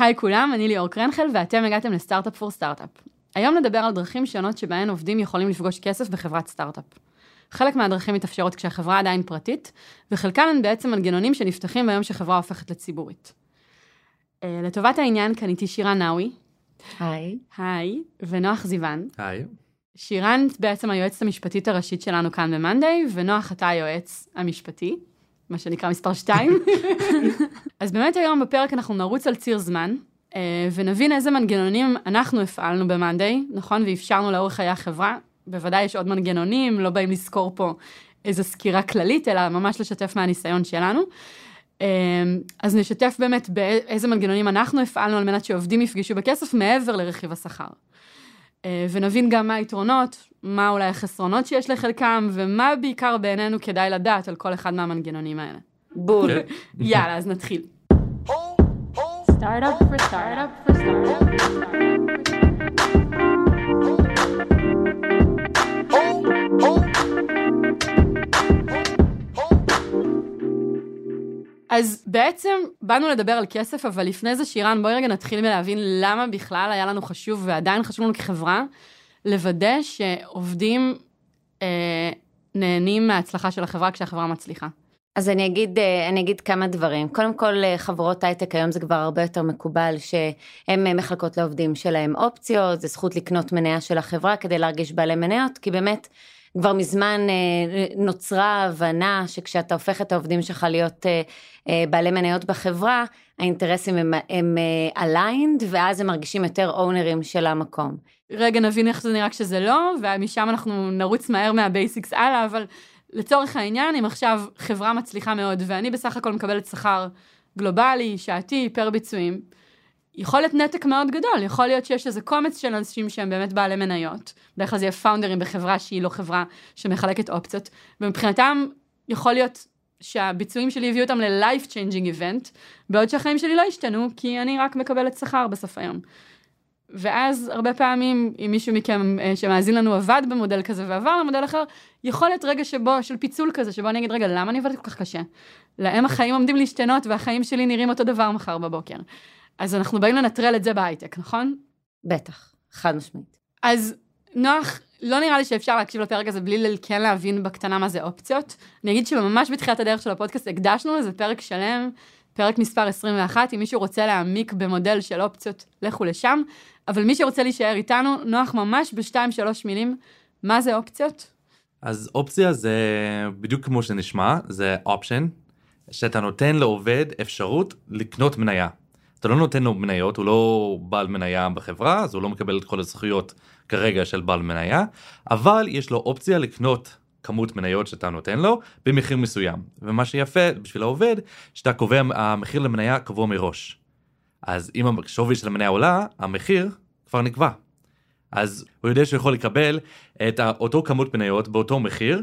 היי כולם, אני ליאור קרנחל ואתם הגעתם לסטארט-אפ פור סטארט-אפ. היום נדבר על דרכים שונות שבהן עובדים יכולים לפגוש כסף בחברת סטארט-אפ. חלק מהדרכים מתאפשרות כשהחברה עדיין פרטית, וחלקן הן בעצם מנגנונים שנפתחים ביום שחברה הופכת לציבורית. אה, לטובת העניין, כאן איתי שירן נאווי. היי. היי, ונוח זיוון. היי. שירן בעצם היועצת המשפטית הראשית שלנו כאן במאנדיי, ונוח אתה היועץ המשפטי, מה שנקרא מספר 2. אז באמת היום בפרק אנחנו נרוץ על ציר זמן, אה, ונבין איזה מנגנונים אנחנו הפעלנו במאנדיי, נכון? ואפשרנו לאורך חיי החברה. בוודאי יש עוד מנגנונים, לא באים לזכור פה איזו סקירה כללית, אלא ממש לשתף מהניסיון שלנו. אה, אז נשתף באמת באיזה מנגנונים אנחנו הפעלנו על מנת שעובדים יפגשו בכסף מעבר לרכיב השכר. אה, ונבין גם מה היתרונות, מה אולי החסרונות שיש לחלקם, ומה בעיקר בעינינו כדאי לדעת על כל אחד מהמנגנונים האלה. בול. יאללה, אז נתחיל. סטארט-אפ for סטארט-אפ for אז בעצם באנו לדבר על כסף, אבל לפני זה, שירן, בואי רגע נתחיל מלהבין למה בכלל היה לנו חשוב, ועדיין חשוב לנו כחברה, לוודא שעובדים אה, נהנים מההצלחה של החברה כשהחברה מצליחה. אז אני אגיד, אה, אני אגיד כמה דברים. קודם כל, אה, חברות הייטק היום זה כבר הרבה יותר מקובל שהן אה, מחלקות לעובדים שלהם אופציות, זה זכות לקנות מניה של החברה כדי להרגיש בעלי מניות, כי באמת כבר מזמן נוצרה הבנה שכשאתה הופך את העובדים שלך להיות בעלי מניות בחברה, האינטרסים הם, הם aligned, ואז הם מרגישים יותר אונרים של המקום. רגע נבין איך זה נראה כשזה לא, ומשם אנחנו נרוץ מהר מה basics הלאה, אבל לצורך העניין, אם עכשיו חברה מצליחה מאוד, ואני בסך הכל מקבלת שכר גלובלי, שעתי, per ביצועים, יכול להיות נתק מאוד גדול, יכול להיות שיש איזה קומץ של אנשים שהם באמת בעלי מניות, בדרך כלל זה יהיה פאונדרים בחברה שהיא לא חברה שמחלקת אופציות, ומבחינתם יכול להיות שהביצועים שלי הביאו אותם ל-life changing event, בעוד שהחיים שלי לא השתנו, כי אני רק מקבלת שכר בסוף היום. ואז הרבה פעמים, אם מישהו מכם אה, שמאזין לנו עבד במודל כזה ועבר למודל אחר, יכול להיות רגע שבו, של פיצול כזה, שבו אני אגיד, רגע, למה אני עובדת כל כך קשה? להם החיים עומדים להשתנות והחיים שלי נראים אותו דבר מחר בבוקר. אז אנחנו באים לנטרל את זה בהייטק, נכון? בטח, חד משמעית. אז נוח, לא נראה לי שאפשר להקשיב לפרק הזה בלי כן להבין בקטנה מה זה אופציות. אני אגיד שממש בתחילת הדרך של הפודקאסט הקדשנו לזה פרק שלם, פרק מספר 21, אם מישהו רוצה להעמיק במודל של אופציות, לכו לשם. אבל מי שרוצה להישאר איתנו, נוח ממש בשתיים, שלוש מילים, מה זה אופציות? אז אופציה זה בדיוק כמו שנשמע, זה אופשן, שאתה נותן לעובד אפשרות לקנות מניה. אתה לא נותן לו מניות, הוא לא בעל מניה בחברה, אז הוא לא מקבל את כל הזכויות כרגע של בעל מניה, אבל יש לו אופציה לקנות כמות מניות שאתה נותן לו במחיר מסוים. ומה שיפה בשביל העובד, שאתה קובע, המחיר למניה קבוע מראש. אז אם השווי של המניה עולה, המחיר כבר נקבע. אז הוא יודע שהוא יכול לקבל את אותו כמות מניות באותו מחיר,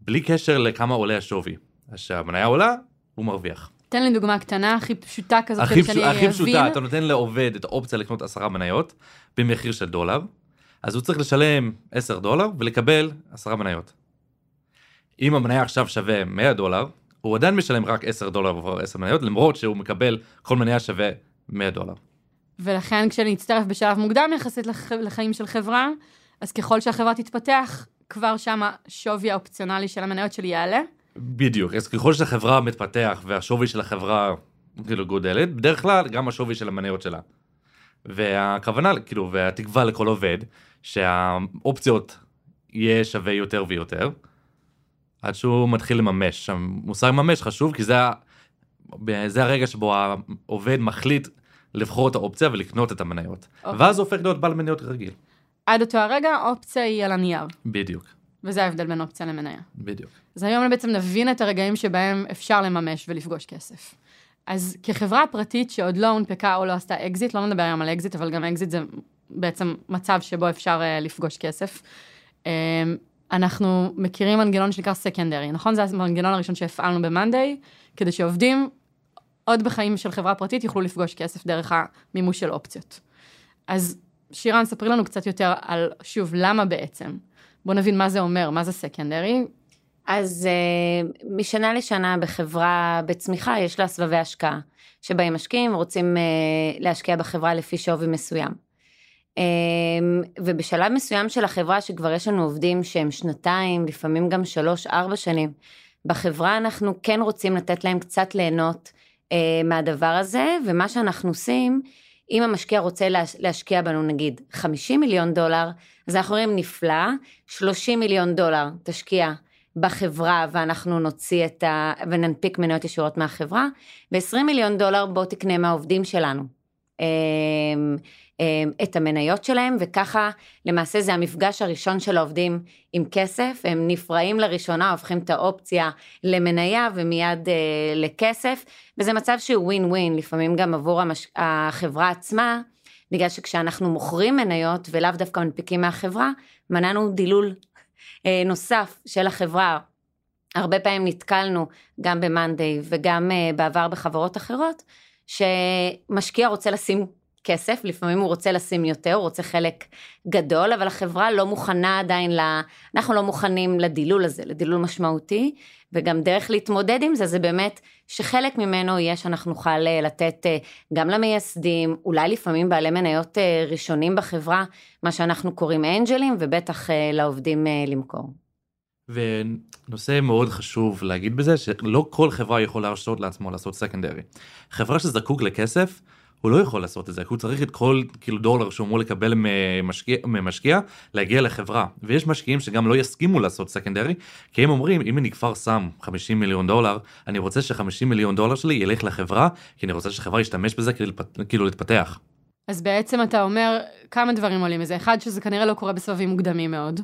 בלי קשר לכמה עולה השווי. אז כשהמניה עולה, הוא מרוויח. תן לי דוגמה קטנה, הכי פשוטה כזאת, הכי, פש... שאני הכי פשוטה, אתה נותן לעובד את האופציה לקנות עשרה מניות במחיר של דולר, אז הוא צריך לשלם 10 דולר ולקבל עשרה מניות. אם המניה עכשיו שווה 100 דולר, הוא עדיין משלם רק 10 דולר עבור 10 מניות, למרות שהוא מקבל כל מניה שווה 100 דולר. ולכן כשנצטרף בשלב מוקדם יחסית לח... לחיים של חברה, אז ככל שהחברה תתפתח, כבר שם השווי האופציונלי של המניות שלי יעלה. בדיוק, אז ככל שהחברה מתפתח והשווי של החברה כאילו גודלת, בדרך כלל גם השווי של המניות שלה. והכוונה, כאילו, והתקווה לכל עובד, שהאופציות יהיה שווה יותר ויותר, עד שהוא מתחיל לממש. המושג ממש חשוב, כי זה, זה הרגע שבו העובד מחליט לבחור את האופציה ולקנות את המניות. Okay. אוקיי. ואז הופך להיות בעל מניות רגיל. עד אותו הרגע האופציה היא על הנייר. בדיוק. וזה ההבדל בין אופציה למניה. בדיוק. אז היום בעצם נבין את הרגעים שבהם אפשר לממש ולפגוש כסף. אז כחברה פרטית שעוד לא הונפקה או לא עשתה אקזיט, לא נדבר היום על אקזיט, אבל גם אקזיט זה בעצם מצב שבו אפשר uh, לפגוש כסף. Um, אנחנו מכירים מנגנון שנקרא סקנדרי, נכון? זה המנגנון הראשון שהפעלנו ב-Monday, כדי שעובדים עוד בחיים של חברה פרטית יוכלו לפגוש כסף דרך המימוש של אופציות. אז שירן, ספרי לנו קצת יותר על, שוב, למה בעצם. בואו נבין מה זה אומר, מה זה סקנדרי. אז uh, משנה לשנה בחברה בצמיחה יש לה סבבי השקעה, שבהם משקיעים ורוצים uh, להשקיע בחברה לפי שווי מסוים. Um, ובשלב מסוים של החברה שכבר יש לנו עובדים שהם שנתיים, לפעמים גם שלוש, ארבע שנים, בחברה אנחנו כן רוצים לתת להם קצת ליהנות uh, מהדבר הזה, ומה שאנחנו עושים, אם המשקיע רוצה להשקיע בנו נגיד 50 מיליון דולר, אז אנחנו אומרים נפלא, 30 מיליון דולר תשקיע בחברה ואנחנו נוציא את ה... וננפיק מניות ישירות מהחברה, ו-20 מיליון דולר בוא תקנה מהעובדים שלנו. אמ, את המניות שלהם, וככה למעשה זה המפגש הראשון של העובדים עם כסף, הם נפרעים לראשונה, הופכים את האופציה למניה ומיד אה, לכסף, וזה מצב שהוא ווין ווין, לפעמים גם עבור המש... החברה עצמה, בגלל שכשאנחנו מוכרים מניות ולאו דווקא מנפיקים מהחברה, מנענו דילול אה, נוסף של החברה. הרבה פעמים נתקלנו גם ב-Monday וגם אה, בעבר בחברות אחרות, שמשקיע רוצה לשים כסף, לפעמים הוא רוצה לשים יותר, הוא רוצה חלק גדול, אבל החברה לא מוכנה עדיין, ל... אנחנו לא מוכנים לדילול הזה, לדילול משמעותי, וגם דרך להתמודד עם זה, זה באמת שחלק ממנו יהיה שאנחנו נוכל אה, לתת אה, גם למייסדים, אולי לפעמים בעלי מניות אה, ראשונים בחברה, מה שאנחנו קוראים אנג'לים, ובטח לעובדים למכור. ונושא מאוד חשוב להגיד בזה, שלא כל חברה יכולה להרשות לעצמו לעשות סקנדרי. חברה שזקוק לכסף, הוא לא יכול לעשות את זה, הוא צריך את כל כאילו דולר שהוא אמור לקבל ממשקיע, ממשקיע להגיע לחברה. ויש משקיעים שגם לא יסכימו לעשות סקנדרי, כי הם אומרים, אם אני כבר שם 50 מיליון דולר, אני רוצה ש-50 מיליון דולר שלי ילך לחברה, כי אני רוצה שחברה ישתמש בזה כדי לפת... כאילו להתפתח. אז בעצם אתה אומר כמה דברים עולים מזה. אחד, שזה כנראה לא קורה בסבבים מוקדמים מאוד,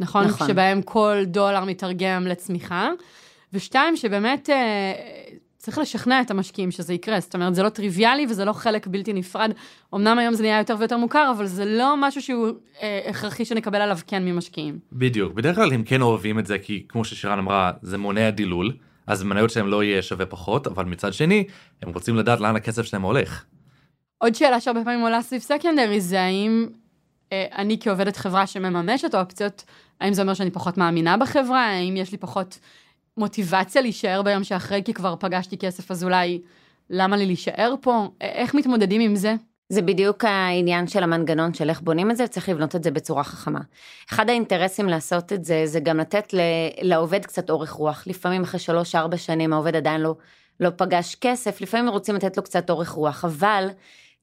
נכון? נכון. שבהם כל דולר מתרגם לצמיחה. ושתיים, שבאמת אה, צריך לשכנע את המשקיעים שזה יקרה, זאת אומרת, זה לא טריוויאלי וזה לא חלק בלתי נפרד. אמנם היום זה נהיה יותר ויותר מוכר, אבל זה לא משהו שהוא אה, הכרחי שנקבל עליו כן ממשקיעים. בדיוק, בדרך כלל הם כן אוהבים את זה, כי כמו ששירן אמרה, זה מונע דילול, אז מניות שלהם לא יהיה שווה פחות, אבל מצד שני, הם רוצים לדעת לאן הכסף שלהם הולך. עוד שאלה שהרבה פעמים עולה סביב סקנדרי, זה האם אה, אני כעובדת חברה שמממשת אופציות, האם זה אומר שאני פחות מאמינה בחברה, האם יש לי פחות... מוטיבציה להישאר ביום שאחרי, כי כבר פגשתי כסף, אז אולי למה לי להישאר פה? איך מתמודדים עם זה? זה בדיוק העניין של המנגנון של איך בונים את זה, צריך לבנות את זה בצורה חכמה. אחד האינטרסים לעשות את זה, זה גם לתת לעובד קצת אורך רוח. לפעמים אחרי שלוש-ארבע שנים העובד עדיין לא, לא פגש כסף, לפעמים רוצים לתת לו קצת אורך רוח, אבל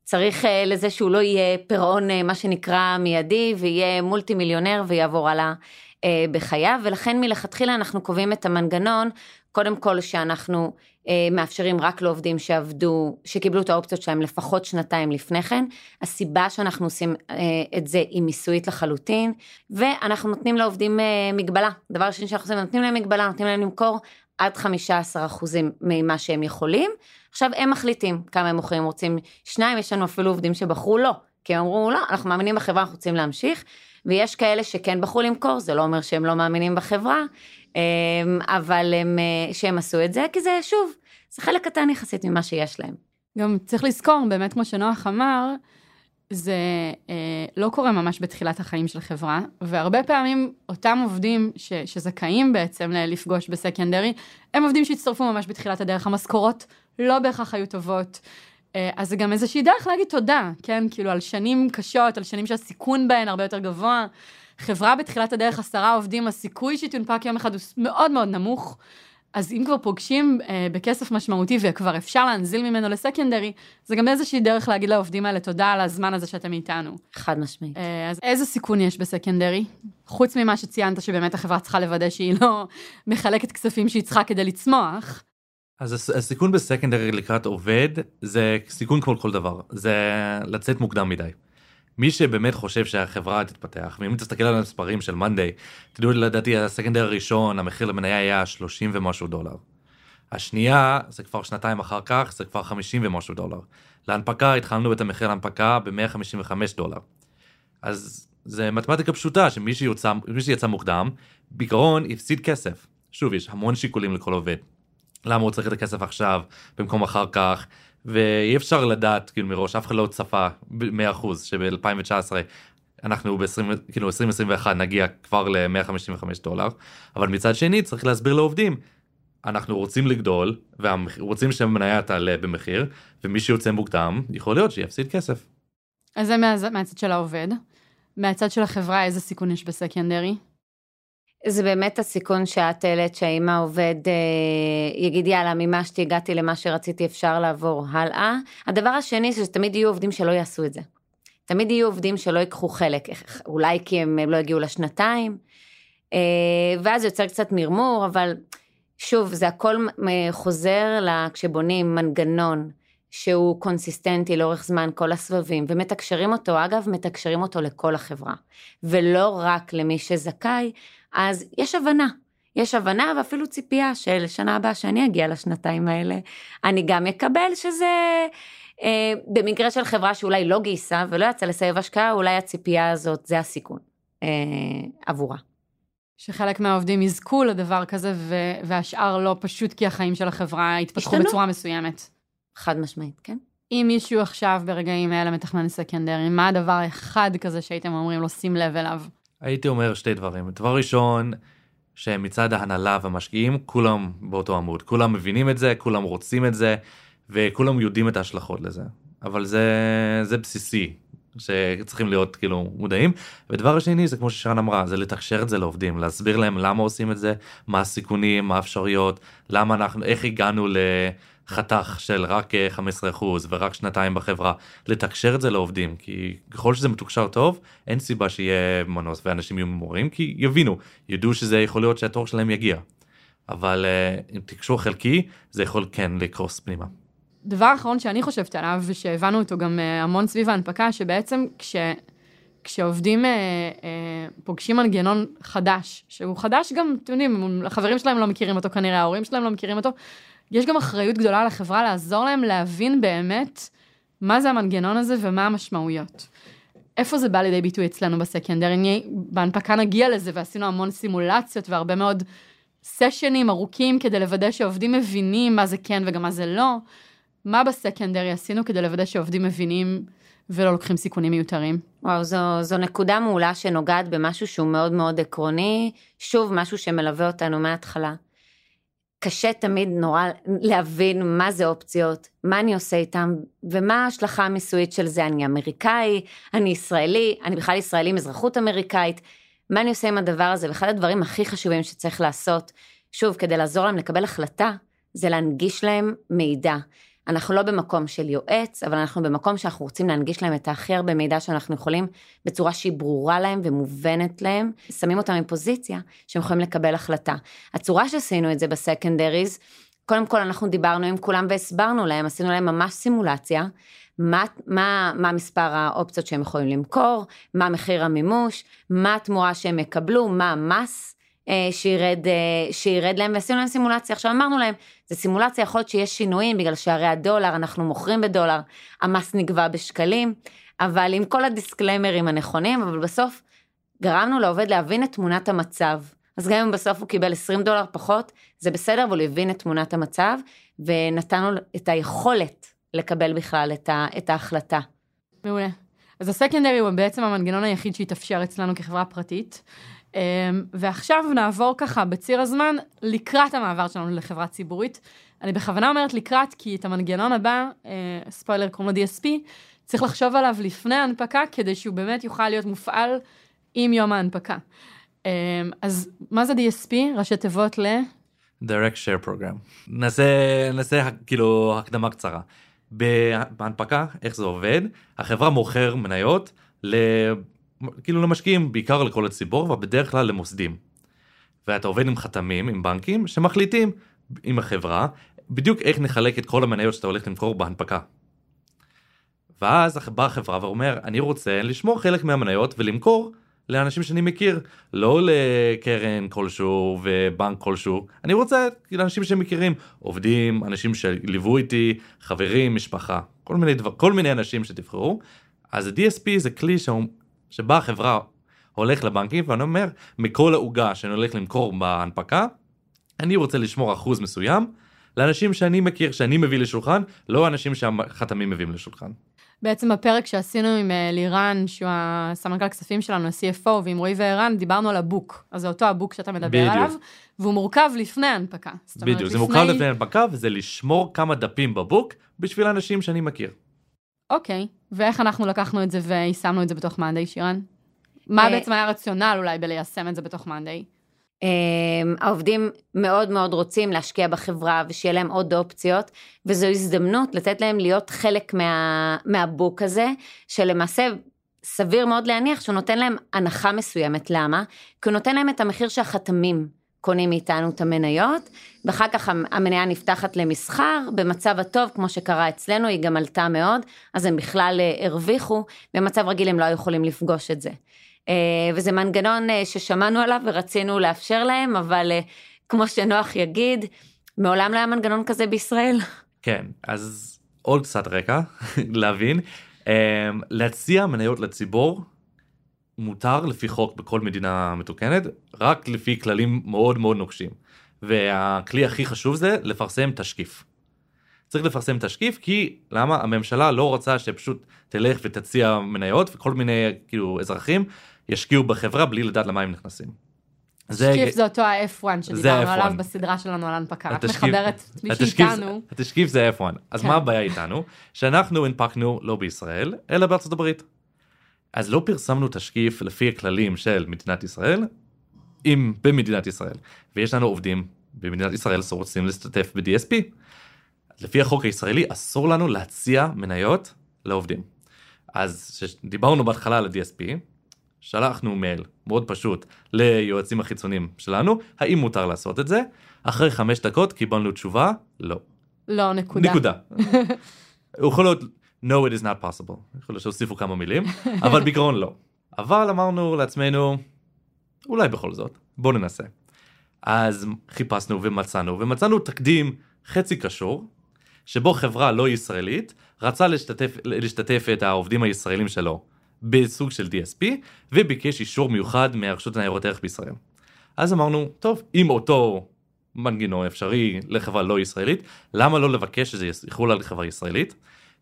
צריך אה, לזה שהוא לא יהיה פירעון, אה, מה שנקרא, מיידי, ויהיה מולטי מיליונר ויעבור הלאה אה, בחייו, ולכן מלכתחילה אנחנו קובעים את המנגנון, קודם כל שאנחנו אה, מאפשרים רק לעובדים שעבדו, שקיבלו את האופציות שלהם לפחות שנתיים לפני כן. הסיבה שאנחנו עושים אה, את זה היא מיסויית לחלוטין, ואנחנו נותנים לעובדים אה, מגבלה. דבר שני שאנחנו עושים, נותנים להם מגבלה, נותנים להם למכור עד 15% ממה שהם יכולים. עכשיו הם מחליטים כמה הם מוכרים, רוצים שניים, יש לנו אפילו עובדים שבחרו לא, כי הם אמרו לא, אנחנו מאמינים בחברה, אנחנו רוצים להמשיך. ויש כאלה שכן בחרו למכור, זה לא אומר שהם לא מאמינים בחברה, אמ, אבל הם, אה, שהם עשו את זה, כי זה, שוב, זה חלק קטן יחסית ממה שיש להם. גם צריך לזכור, באמת כמו שנוח אמר, זה אה, לא קורה ממש בתחילת החיים של חברה, והרבה פעמים אותם עובדים ש, שזכאים בעצם לפגוש בסקנדרי, הם עובדים שהצטרפו ממש בתחילת הדרך, המשכורות לא בהכרח היו טובות. אה, אז זה גם איזושהי דרך להגיד תודה, כן? כאילו על שנים קשות, על שנים שהסיכון בהן הרבה יותר גבוה. חברה בתחילת הדרך, עשרה עובדים, הסיכוי שהיא תונפק יום אחד הוא מאוד מאוד נמוך. אז אם כבר פוגשים אה, בכסף משמעותי וכבר אפשר להנזיל ממנו לסקנדרי, זה גם איזושהי דרך להגיד לעובדים האלה תודה על הזמן הזה שאתם איתנו. חד משמעית. אה, אז איזה סיכון יש בסקנדרי? חוץ ממה שציינת שבאמת החברה צריכה לוודא שהיא לא מחלקת כספים שהיא צריכה כדי לצמוח. אז הסיכון בסקנדרי לקראת עובד זה סיכון כמו כל דבר זה לצאת מוקדם מדי. מי שבאמת חושב שהחברה תתפתח ואם תסתכל על המספרים של מאנדיי תדעו לדעתי הסקנדרי הראשון המחיר למניה היה 30 ומשהו דולר. השנייה זה כבר שנתיים אחר כך זה כבר 50 ומשהו דולר. להנפקה התחלנו את המחיר להנפקה ב-155 דולר. אז זה מתמטיקה פשוטה שמי שיצא, שיצא מוקדם בעיקרון הפסיד כסף. שוב יש המון שיקולים לכל עובד. למה הוא צריך את הכסף עכשיו במקום אחר כך ואי אפשר לדעת כאילו מראש אף אחד לא צפה 100% שב-2019 אנחנו ב-20, כאילו 2021 נגיע כבר ל-155 דולר, אבל מצד שני צריך להסביר לעובדים, אנחנו רוצים לגדול, ורוצים שהמניה תעלה במחיר, ומי שיוצא מוקדם, יכול להיות שיפסיד כסף. אז זה מה, מהצד של העובד. מהצד של החברה, איזה סיכון יש בסקנדרי? זה באמת הסיכון שאת העלית, שהאם העובד אה, יגיד יאללה, מימשתי, הגעתי למה שרציתי, אפשר לעבור הלאה. הדבר השני, זה שתמיד יהיו עובדים שלא יעשו את זה. תמיד יהיו עובדים שלא ייקחו חלק, אולי כי הם לא הגיעו לשנתיים, אה, ואז יוצר קצת מרמור, אבל שוב, זה הכל חוזר כשבונים מנגנון שהוא קונסיסטנטי לאורך זמן כל הסבבים, ומתקשרים אותו, אגב, מתקשרים אותו לכל החברה, ולא רק למי שזכאי, אז יש הבנה. יש הבנה ואפילו ציפייה של שנה הבאה שאני אגיע לשנתיים האלה, אני גם אקבל שזה, אה, במקרה של חברה שאולי לא גייסה ולא יצא לסבב השקעה, אולי הציפייה הזאת זה הסיכון אה, עבורה. שחלק מהעובדים יזכו לדבר כזה והשאר לא פשוט כי החיים של החברה התפתחו בצורה מסוימת. חד משמעית, כן. אם מישהו עכשיו ברגעים האלה מתכנן סקנדרי, מה הדבר האחד כזה שהייתם אומרים לו שים לב אליו? הייתי אומר שתי דברים. דבר ראשון, שמצד ההנהלה והמשקיעים כולם באותו עמוד, כולם מבינים את זה, כולם רוצים את זה, וכולם יודעים את ההשלכות לזה. אבל זה, זה בסיסי, שצריכים להיות כאילו מודעים. ודבר השני זה כמו ששרן אמרה, זה לתקשר את זה לעובדים, להסביר להם למה עושים את זה, מה הסיכונים, מה האפשרויות, למה אנחנו, איך הגענו ל... חתך של רק 15% אה, ורק שנתיים בחברה, לתקשר את זה לעובדים, כי ככל שזה מתוקשר טוב, אין סיבה שיהיה מנוס ואנשים יהיו ממורים, כי יבינו, ידעו שזה יכול להיות שהתור שלהם יגיע. אבל uh, עם תקשור חלקי, זה יכול כן לקרוס פנימה. דבר אחרון שאני חושבת עליו, ושהבנו אותו גם uh, המון סביב ההנפקה, שבעצם כש... כשעובדים אה, אה, פוגשים מנגנון חדש, שהוא חדש גם, אתם יודעים, החברים שלהם לא מכירים אותו כנראה, ההורים שלהם לא מכירים אותו, יש גם אחריות גדולה לחברה לעזור להם להבין באמת מה זה המנגנון הזה ומה המשמעויות. איפה זה בא לידי ביטוי אצלנו בסקנדרי? בהנפקה נגיע לזה ועשינו המון סימולציות והרבה מאוד סשנים ארוכים כדי לוודא שעובדים מבינים מה זה כן וגם מה זה לא. מה בסקנדרי עשינו כדי לוודא שעובדים מבינים ולא לוקחים סיכונים מיותרים? וואו, זו, זו נקודה מעולה שנוגעת במשהו שהוא מאוד מאוד עקרוני. שוב, משהו שמלווה אותנו מההתחלה. קשה תמיד נורא להבין מה זה אופציות, מה אני עושה איתם, ומה ההשלכה המיסויית של זה. אני אמריקאי, אני ישראלי, אני בכלל ישראלי עם אזרחות אמריקאית, מה אני עושה עם הדבר הזה? ואחד הדברים הכי חשובים שצריך לעשות, שוב, כדי לעזור להם לקבל החלטה, זה להנגיש להם מידע. אנחנו לא במקום של יועץ, אבל אנחנו במקום שאנחנו רוצים להנגיש להם את הכי הרבה מידע שאנחנו יכולים, בצורה שהיא ברורה להם ומובנת להם, שמים אותם עם פוזיציה שהם יכולים לקבל החלטה. הצורה שעשינו את זה בסקנדריז, קודם כל אנחנו דיברנו עם כולם והסברנו להם, עשינו להם ממש סימולציה, מה, מה, מה מספר האופציות שהם יכולים למכור, מה מחיר המימוש, מה התמורה שהם יקבלו, מה המס. אה, שירד, אה, שירד להם, ועשינו להם סימולציה. עכשיו אמרנו להם, זה סימולציה, יכול להיות שיש שינויים, בגלל שהרי הדולר, אנחנו מוכרים בדולר, המס נגבה בשקלים, אבל עם כל הדיסקליימרים הנכונים, אבל בסוף גרמנו לעובד להבין את תמונת המצב. אז גם אם בסוף הוא קיבל 20 דולר פחות, זה בסדר, אבל הוא הבין את תמונת המצב, ונתנו את היכולת לקבל בכלל את, ה, את ההחלטה. מעולה. אז הסקנדרי הוא בעצם המנגנון היחיד שהתאפשר אצלנו כחברה פרטית. אמ, ועכשיו נעבור ככה בציר הזמן לקראת המעבר שלנו לחברה ציבורית. אני בכוונה אומרת לקראת, כי את המנגנון הבא, אה, ספוילר קוראים לו DSP, צריך לחשוב עליו לפני ההנפקה, כדי שהוא באמת יוכל להיות מופעל עם יום ההנפקה. אמ, אז מה זה DSP? ראשי תיבות ל... direct share program. נעשה, נעשה כאילו הקדמה קצרה. בהנפקה, איך זה עובד? החברה מוכר מניות. כאילו למשקיעים, בעיקר לכל הציבור, ובדרך כלל למוסדים. ואתה עובד עם חתמים, עם בנקים, שמחליטים עם החברה, בדיוק איך נחלק את כל המניות שאתה הולך למכור בהנפקה. ואז באה החברה ואומר, אני רוצה לשמור חלק מהמניות ולמכור לאנשים שאני מכיר, לא לקרן כלשהו ובנק כלשהו, אני רוצה לאנשים שמכירים, עובדים, אנשים שליוו איתי, חברים, משפחה, כל מיני, דבר, כל מיני אנשים שתבחרו. אז ה-DSP זה כלי שהוא שבה החברה הולך לבנקים ואני אומר, מכל העוגה שאני הולך למכור בהנפקה, אני רוצה לשמור אחוז מסוים לאנשים שאני מכיר, שאני מביא לשולחן, לא אנשים שהחתמים מביאים לשולחן. בעצם בפרק שעשינו עם אה, לירן, שהוא הסמנכ"ל כספים שלנו, ה-CFO, ועם רועי וערן, דיברנו על הבוק. אז זה אותו הבוק שאתה מדבר בדיוק. עליו, והוא מורכב לפני ההנפקה. זאת אומרת, בדיוק, זה מורכב לפני הנפקה וזה לשמור כמה דפים בבוק בשביל האנשים שאני מכיר. אוקיי, ואיך אנחנו לקחנו את זה ויישמנו את זה בתוך מאנדיי, שירן? מה אה, בעצם היה הרציונל אולי בליישם את זה בתוך מאנדיי? אמ, העובדים מאוד מאוד רוצים להשקיע בחברה ושיהיה להם עוד אופציות, וזו הזדמנות לתת להם להיות חלק מה, מהבוק הזה, שלמעשה סביר מאוד להניח שהוא נותן להם הנחה מסוימת. למה? כי הוא נותן להם את המחיר שהחתמים קונים מאיתנו את המניות, ואחר כך המניה נפתחת למסחר, במצב הטוב, כמו שקרה אצלנו, היא גם עלתה מאוד, אז הם בכלל אה, הרוויחו, במצב רגיל הם לא יכולים לפגוש את זה. אה, וזה מנגנון אה, ששמענו עליו ורצינו לאפשר להם, אבל כמו שנוח יגיד, מעולם לא היה מנגנון כזה בישראל. כן, אז עוד קצת רקע, להבין. להציע מניות לציבור מותר לפי חוק בכל מדינה מתוקנת, רק לפי כללים מאוד מאוד נוקשים. והכלי הכי חשוב זה לפרסם תשקיף. צריך לפרסם תשקיף כי למה הממשלה לא רוצה שפשוט תלך ותציע מניות וכל מיני כאילו אזרחים ישקיעו בחברה בלי לדעת למה הם נכנסים. תשקיף זה אותו ה-F1 שדיברנו עליו בסדרה שלנו על הנפקה, רק מחברת מי שאיתנו. התשקיף זה F1, אז כן. מה הבעיה איתנו? שאנחנו הנפקנו לא בישראל, אלא בארצות הברית. אז לא פרסמנו תשקיף לפי הכללים של מדינת ישראל, אם במדינת ישראל, ויש לנו עובדים במדינת ישראל שרוצים להשתתף ב-DSP. לפי החוק הישראלי אסור לנו להציע מניות לעובדים. אז דיברנו בהתחלה על ה-DSP, שלחנו מייל מאוד פשוט ליועצים החיצוניים שלנו, האם מותר לעשות את זה? אחרי חמש דקות קיבלנו תשובה, לא. לא, נקודה. נקודה. יכול להיות, no it is not possible, יכול להיות שהוסיפו כמה מילים, אבל בעיקרון לא. אבל אמרנו לעצמנו, אולי בכל זאת, בואו ננסה. אז חיפשנו ומצאנו, ומצאנו תקדים חצי קשור, שבו חברה לא ישראלית רצה להשתתף, להשתתף את העובדים הישראלים שלו בסוג של DSP, וביקש אישור מיוחד מהרשות לניירות ערך בישראל. אז אמרנו, טוב, אם אותו מנגנון אפשרי לחברה לא ישראלית, למה לא לבקש שזה יחול על חברה ישראלית?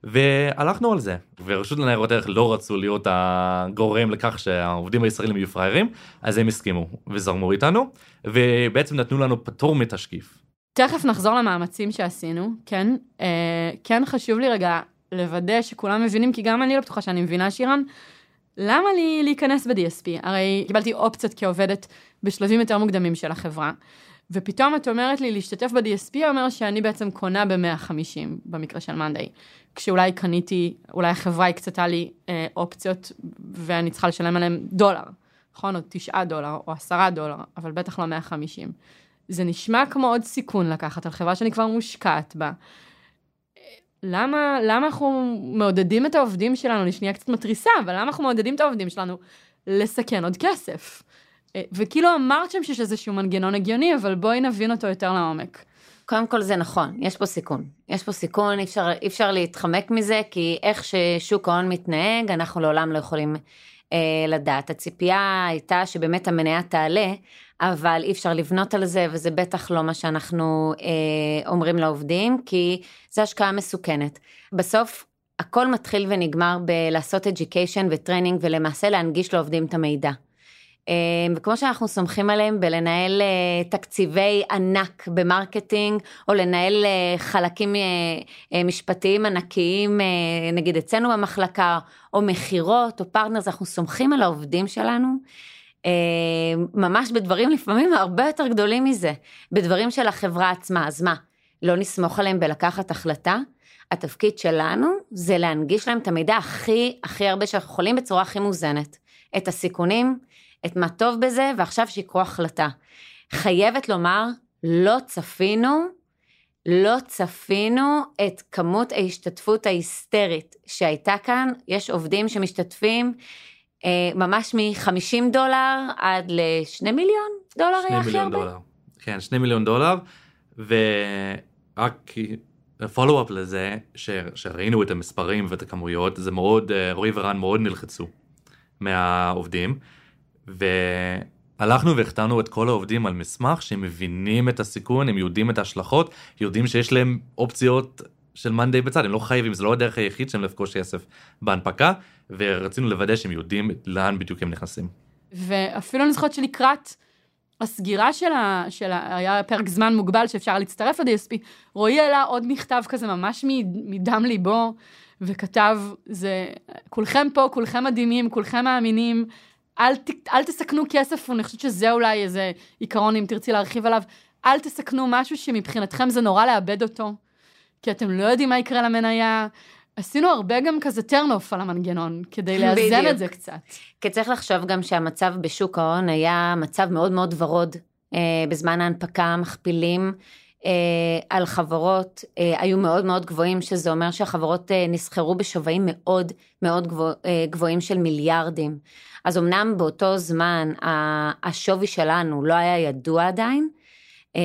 והלכנו על זה, ורשות לניירות ערך לא רצו להיות הגורם לכך שהעובדים הישראלים יהיו פראיירים, אז הם הסכימו וזרמו איתנו, ובעצם נתנו לנו פטור מתשקיף. תכף נחזור למאמצים שעשינו, כן, אה, כן חשוב לי רגע לוודא שכולם מבינים, כי גם אני לא בטוחה שאני מבינה, שירן, למה לי להיכנס ב-DSP? הרי קיבלתי אופציות כעובדת בשלבים יותר מוקדמים של החברה, ופתאום את אומרת לי להשתתף ב-DSP, אומר שאני בעצם קונה ב-150 במקרה של מאנדיי. כשאולי קניתי, אולי החברה הקצתה לי אה, אופציות ואני צריכה לשלם עליהן דולר, נכון? או תשעה דולר או עשרה דולר, אבל בטח לא 150. זה נשמע כמו עוד סיכון לקחת על חברה שאני כבר מושקעת בה. למה, למה אנחנו מעודדים את העובדים שלנו, אני שנייה קצת מתריסה, אבל למה אנחנו מעודדים את העובדים שלנו לסכן עוד כסף? אה, וכאילו אמרת שם שיש איזשהו מנגנון הגיוני, אבל בואי נבין אותו יותר לעומק. קודם כל זה נכון, יש פה סיכון. יש פה סיכון, אי אפשר, אי אפשר להתחמק מזה, כי איך ששוק ההון מתנהג, אנחנו לעולם לא יכולים אה, לדעת. הציפייה הייתה שבאמת המניה תעלה, אבל אי אפשר לבנות על זה, וזה בטח לא מה שאנחנו אה, אומרים לעובדים, כי זו השקעה מסוכנת. בסוף, הכל מתחיל ונגמר בלעשות education ו training, ולמעשה להנגיש לעובדים את המידע. אה, וכמו שאנחנו סומכים עליהם בלנהל אה, תקציבי ענק ב marketing, או לנהל אה, חלקים משפטיים ענקיים, נגיד אצלנו במחלקה, או מכירות, או partners, אנחנו סומכים על העובדים שלנו. ממש בדברים לפעמים הרבה יותר גדולים מזה, בדברים של החברה עצמה, אז מה, לא נסמוך עליהם בלקחת החלטה? התפקיד שלנו זה להנגיש להם את המידע הכי הכי הרבה שאנחנו יכולים בצורה הכי מאוזנת. את הסיכונים, את מה טוב בזה, ועכשיו שיקחו החלטה. חייבת לומר, לא צפינו, לא צפינו את כמות ההשתתפות ההיסטרית שהייתה כאן. יש עובדים שמשתתפים אה, ממש מ-50 דולר עד ל-2 מיליון דולר היה הכי הרבה. דולר. כן, 2 מיליון דולר, ורק פולו-אפ לזה, ש, שראינו את המספרים ואת הכמויות, זה מאוד, אה, רועי ורן מאוד נלחצו מהעובדים. והלכנו והחתנו את כל העובדים על מסמך שהם מבינים את הסיכון, הם יודעים את ההשלכות, יודעים שיש להם אופציות של מאנדיי בצד, הם לא חייבים, זה לא הדרך היחיד שלהם לפגוש כסף בהנפקה, ורצינו לוודא שהם יודעים לאן בדיוק הם נכנסים. ואפילו אני זוכרת שלקראת הסגירה של ה... של ה... היה פרק זמן מוגבל שאפשר להצטרף ל-DSP, רועי העלה עוד מכתב כזה ממש מדם ליבו, וכתב, זה, כולכם פה, כולכם מדהימים, כולכם מאמינים, אל, ת, אל תסכנו כסף, ואני חושבת שזה אולי איזה עיקרון, אם תרצי להרחיב עליו, אל תסכנו משהו שמבחינתכם זה נורא לאבד אותו, כי אתם לא יודעים מה יקרה למניה. עשינו הרבה גם כזה טרנוף על המנגנון, כדי לאזן בדיוק. את זה קצת. כי צריך לחשוב גם שהמצב בשוק ההון היה מצב מאוד מאוד ורוד. אה, בזמן ההנפקה מכפילים אה, על חברות אה, היו מאוד מאוד גבוהים, שזה אומר שהחברות אה, נסחרו בשווים מאוד מאוד גבוה, אה, גבוהים של מיליארדים. אז אמנם באותו זמן השווי שלנו לא היה ידוע עדיין, אה,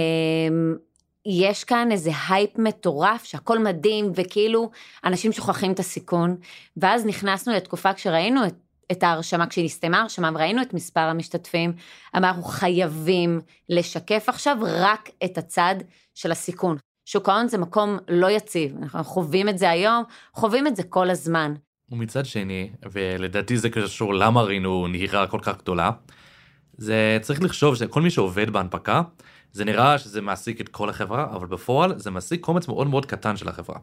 יש כאן איזה הייפ מטורף שהכל מדהים וכאילו אנשים שוכחים את הסיכון ואז נכנסנו לתקופה כשראינו את, את ההרשמה, כשנסתיימה ההרשמה וראינו את מספר המשתתפים, אנחנו חייבים לשקף עכשיו רק את הצד של הסיכון. שוק ההון זה מקום לא יציב, אנחנו חווים את זה היום, חווים את זה כל הזמן. ומצד שני, ולדעתי זה קשור למה ראינו נהירה כל כך גדולה, זה צריך לחשוב שכל מי שעובד בהנפקה, זה נראה שזה מעסיק את כל החברה, אבל בפועל זה מעסיק קומץ מאוד מאוד קטן של החברה.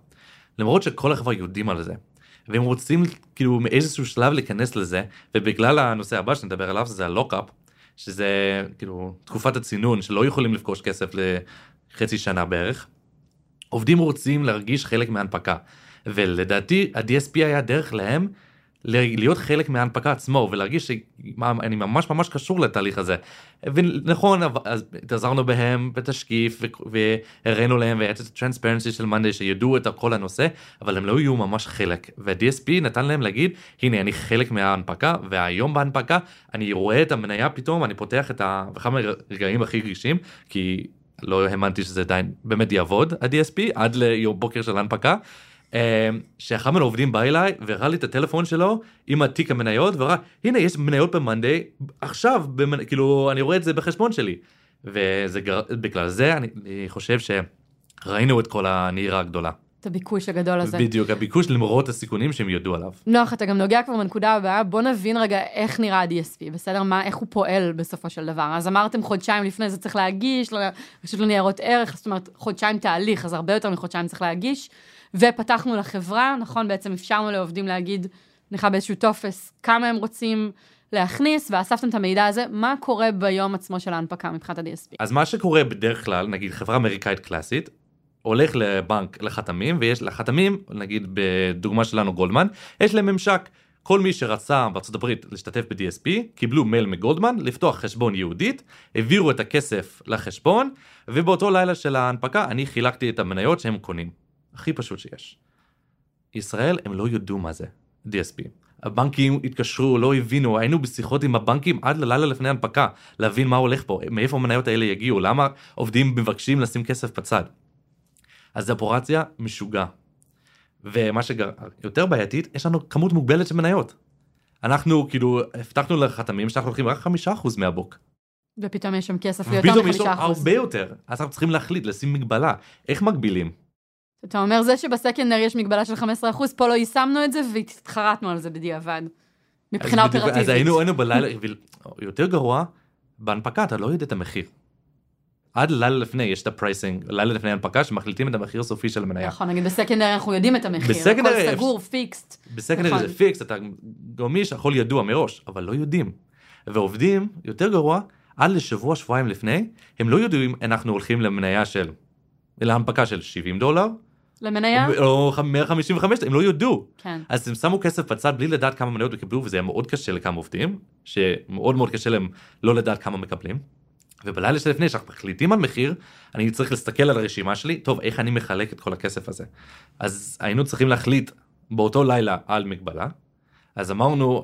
למרות שכל החברה יודעים על זה. והם רוצים כאילו מאיזשהו שלב להיכנס לזה, ובגלל הנושא הבא שנדבר עליו זה הלוקאפ, שזה כאילו תקופת הצינון שלא יכולים לפגוש כסף לחצי שנה בערך. עובדים רוצים להרגיש חלק מההנפקה, ולדעתי ה-DSP היה דרך להם להיות חלק מההנפקה עצמו ולהרגיש שאני ממש ממש קשור לתהליך הזה. ונכון, אז התעזרנו בהם בתשקיף והראינו להם ואת הטרנספרנסי של מאנדי שידעו את כל הנושא, אבל הם לא יהיו ממש חלק. וה-DSP נתן להם להגיד, הנה אני חלק מההנפקה, והיום בהנפקה אני רואה את המניה פתאום, אני פותח את ה... וכמה רגעים הכי רגישים, כי לא האמנתי שזה עדיין באמת יעבוד ה-DSP עד ליום בוקר של ההנפקה. אמ, שאחד מהעובדים בא אליי והראה לי את הטלפון שלו עם התיק המניות וראה הנה יש מניות במאנדיי עכשיו במנ... כאילו אני רואה את זה בחשבון שלי וזה גר... בגלל זה אני, אני חושב שראינו את כל הנהירה הגדולה. את הביקוש הגדול הזה. בדיוק, הביקוש למרות הסיכונים שהם ידעו עליו. נוח, אתה גם נוגע כבר בנקודה הבאה, בוא נבין רגע איך נראה ה-DSP, בסדר? מה, איך הוא פועל בסופו של דבר. אז אמרתם חודשיים לפני זה צריך להגיש, לא, פשוט לא ניירות ערך, זאת אומרת חודשיים תהליך, אז הרבה יותר מחודשיים צריך להגיש. ופתחנו לחברה, נכון? בעצם אפשרנו לעובדים להגיד, נלכה באיזשהו טופס, כמה הם רוצים להכניס, ואספתם את המידע הזה, מה קורה ביום עצמו של ההנפקה מבחינת ה-DSP? אז מה שקורה בדרך כלל, נגיד חברה אמריקאית קלאסית, הולך לבנק לחתמים, ויש לחתמים, נגיד בדוגמה שלנו גולדמן, יש להם ממשק. כל מי שרצה בארצות הברית להשתתף ב-DSP, קיבלו מייל מגולדמן לפתוח חשבון יהודית, העבירו את הכסף לחשבון, ובאותו לילה של ההנפקה אני חילקתי את המניות שהם קונים. הכי פשוט שיש. ישראל הם לא ידעו מה זה DSP. הבנקים התקשרו, לא הבינו, היינו בשיחות עם הבנקים עד ללילה לפני הנפקה, להבין מה הולך פה, מאיפה המניות האלה יגיעו, למה עובדים מבקשים לשים כסף בצד. אז זה אופרציה משוגע. ומה שיותר בעייתית, יש לנו כמות מוגבלת של מניות. אנחנו כאילו הבטחנו לחתמים שאנחנו לוקחים רק חמישה אחוז מה book. ופתאום יש שם כסף ליותר מחמישה אחוז. הרבה יותר. אז אנחנו צריכים להחליט, לשים מגבלה. איך מגבילים? אתה אומר זה שב secondary יש מגבלה של 15%, פה לא יישמנו את זה והתחרטנו על זה בדיעבד. מבחינה אופרטיבית. אז היינו, היינו בלילה, יותר גרוע, בהנפקה אתה לא יודע את המחיר. עד לילה לפני יש את ה pricing, לילה לפני הנפקה שמחליטים את המחיר הסופי של המניה. נכון, נגיד ב secondary אנחנו יודעים את המחיר, ב secondary הכל סגור, fixed. ב secondary נכון. זה פיקסט, אתה גמיש, הכל ידוע מראש, אבל לא יודעים. ועובדים, יותר גרוע, עד לשבוע, שבועיים לפני, הם לא יודעים אנחנו הולכים למניה של, להנפקה של 70 דולר, למניה? או 155, הם לא יודעו. כן. אז הם שמו כסף בצד בלי לדעת כמה מניות יקבלו, וזה היה מאוד קשה לכמה עובדים, שמאוד מאוד קשה להם לא לדעת כמה מקבלים. ובלילה שלפני שאנחנו מחליטים על מחיר, אני צריך להסתכל על הרשימה שלי, טוב, איך אני מחלק את כל הכסף הזה. אז היינו צריכים להחליט באותו לילה על מגבלה. אז אמרנו,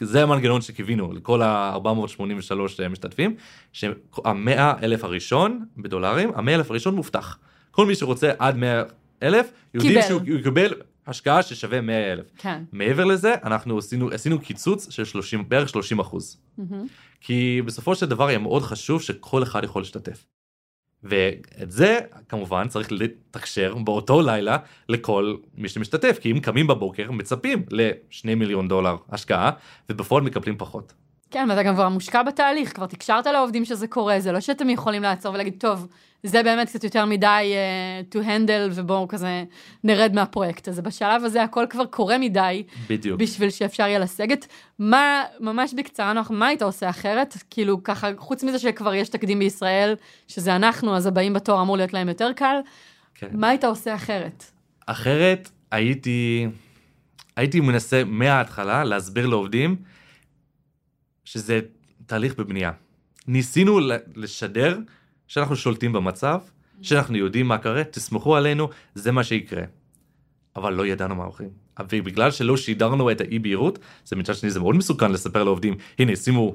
זה המנגנון שקיווינו לכל ה-483 משתתפים, שהמאה אלף הראשון בדולרים, המאה אלף הראשון מובטח. כל מי שרוצה עד 100 אלף, יודעים שהוא יקבל השקעה ששווה 100 אלף. כן. מעבר לזה, אנחנו עשינו, עשינו קיצוץ של 30, בערך 30 אחוז. Mm-hmm. כי בסופו של דבר היה מאוד חשוב שכל אחד יכול להשתתף. ואת זה כמובן צריך לתקשר באותו לילה לכל מי שמשתתף כי אם קמים בבוקר מצפים לשני מיליון דולר השקעה ובפועל מקבלים פחות. כן, ואתה גם כבר מושקע בתהליך, כבר תקשרת לעובדים שזה קורה, זה לא שאתם יכולים לעצור ולהגיד, טוב, זה באמת קצת יותר מדי uh, to handle ובואו כזה נרד מהפרויקט הזה. בשלב הזה הכל כבר קורה מדי. בדיוק. בשביל שאפשר יהיה לסגת. מה, ממש בקצרה, נוח, מה היית עושה אחרת? כאילו ככה, חוץ מזה שכבר יש תקדים בישראל, שזה אנחנו, אז הבאים בתור אמור להיות להם יותר קל, כן. מה היית עושה אחרת? אחרת הייתי, הייתי מנסה מההתחלה להסביר לעובדים שזה תהליך בבנייה. ניסינו לשדר שאנחנו שולטים במצב, שאנחנו יודעים מה קורה, תסמכו עלינו, זה מה שיקרה. אבל לא ידענו מה הולכים. ובגלל שלא שידרנו את האי בהירות, זה מצד שני זה מאוד מסוכן לספר לעובדים, הנה שימו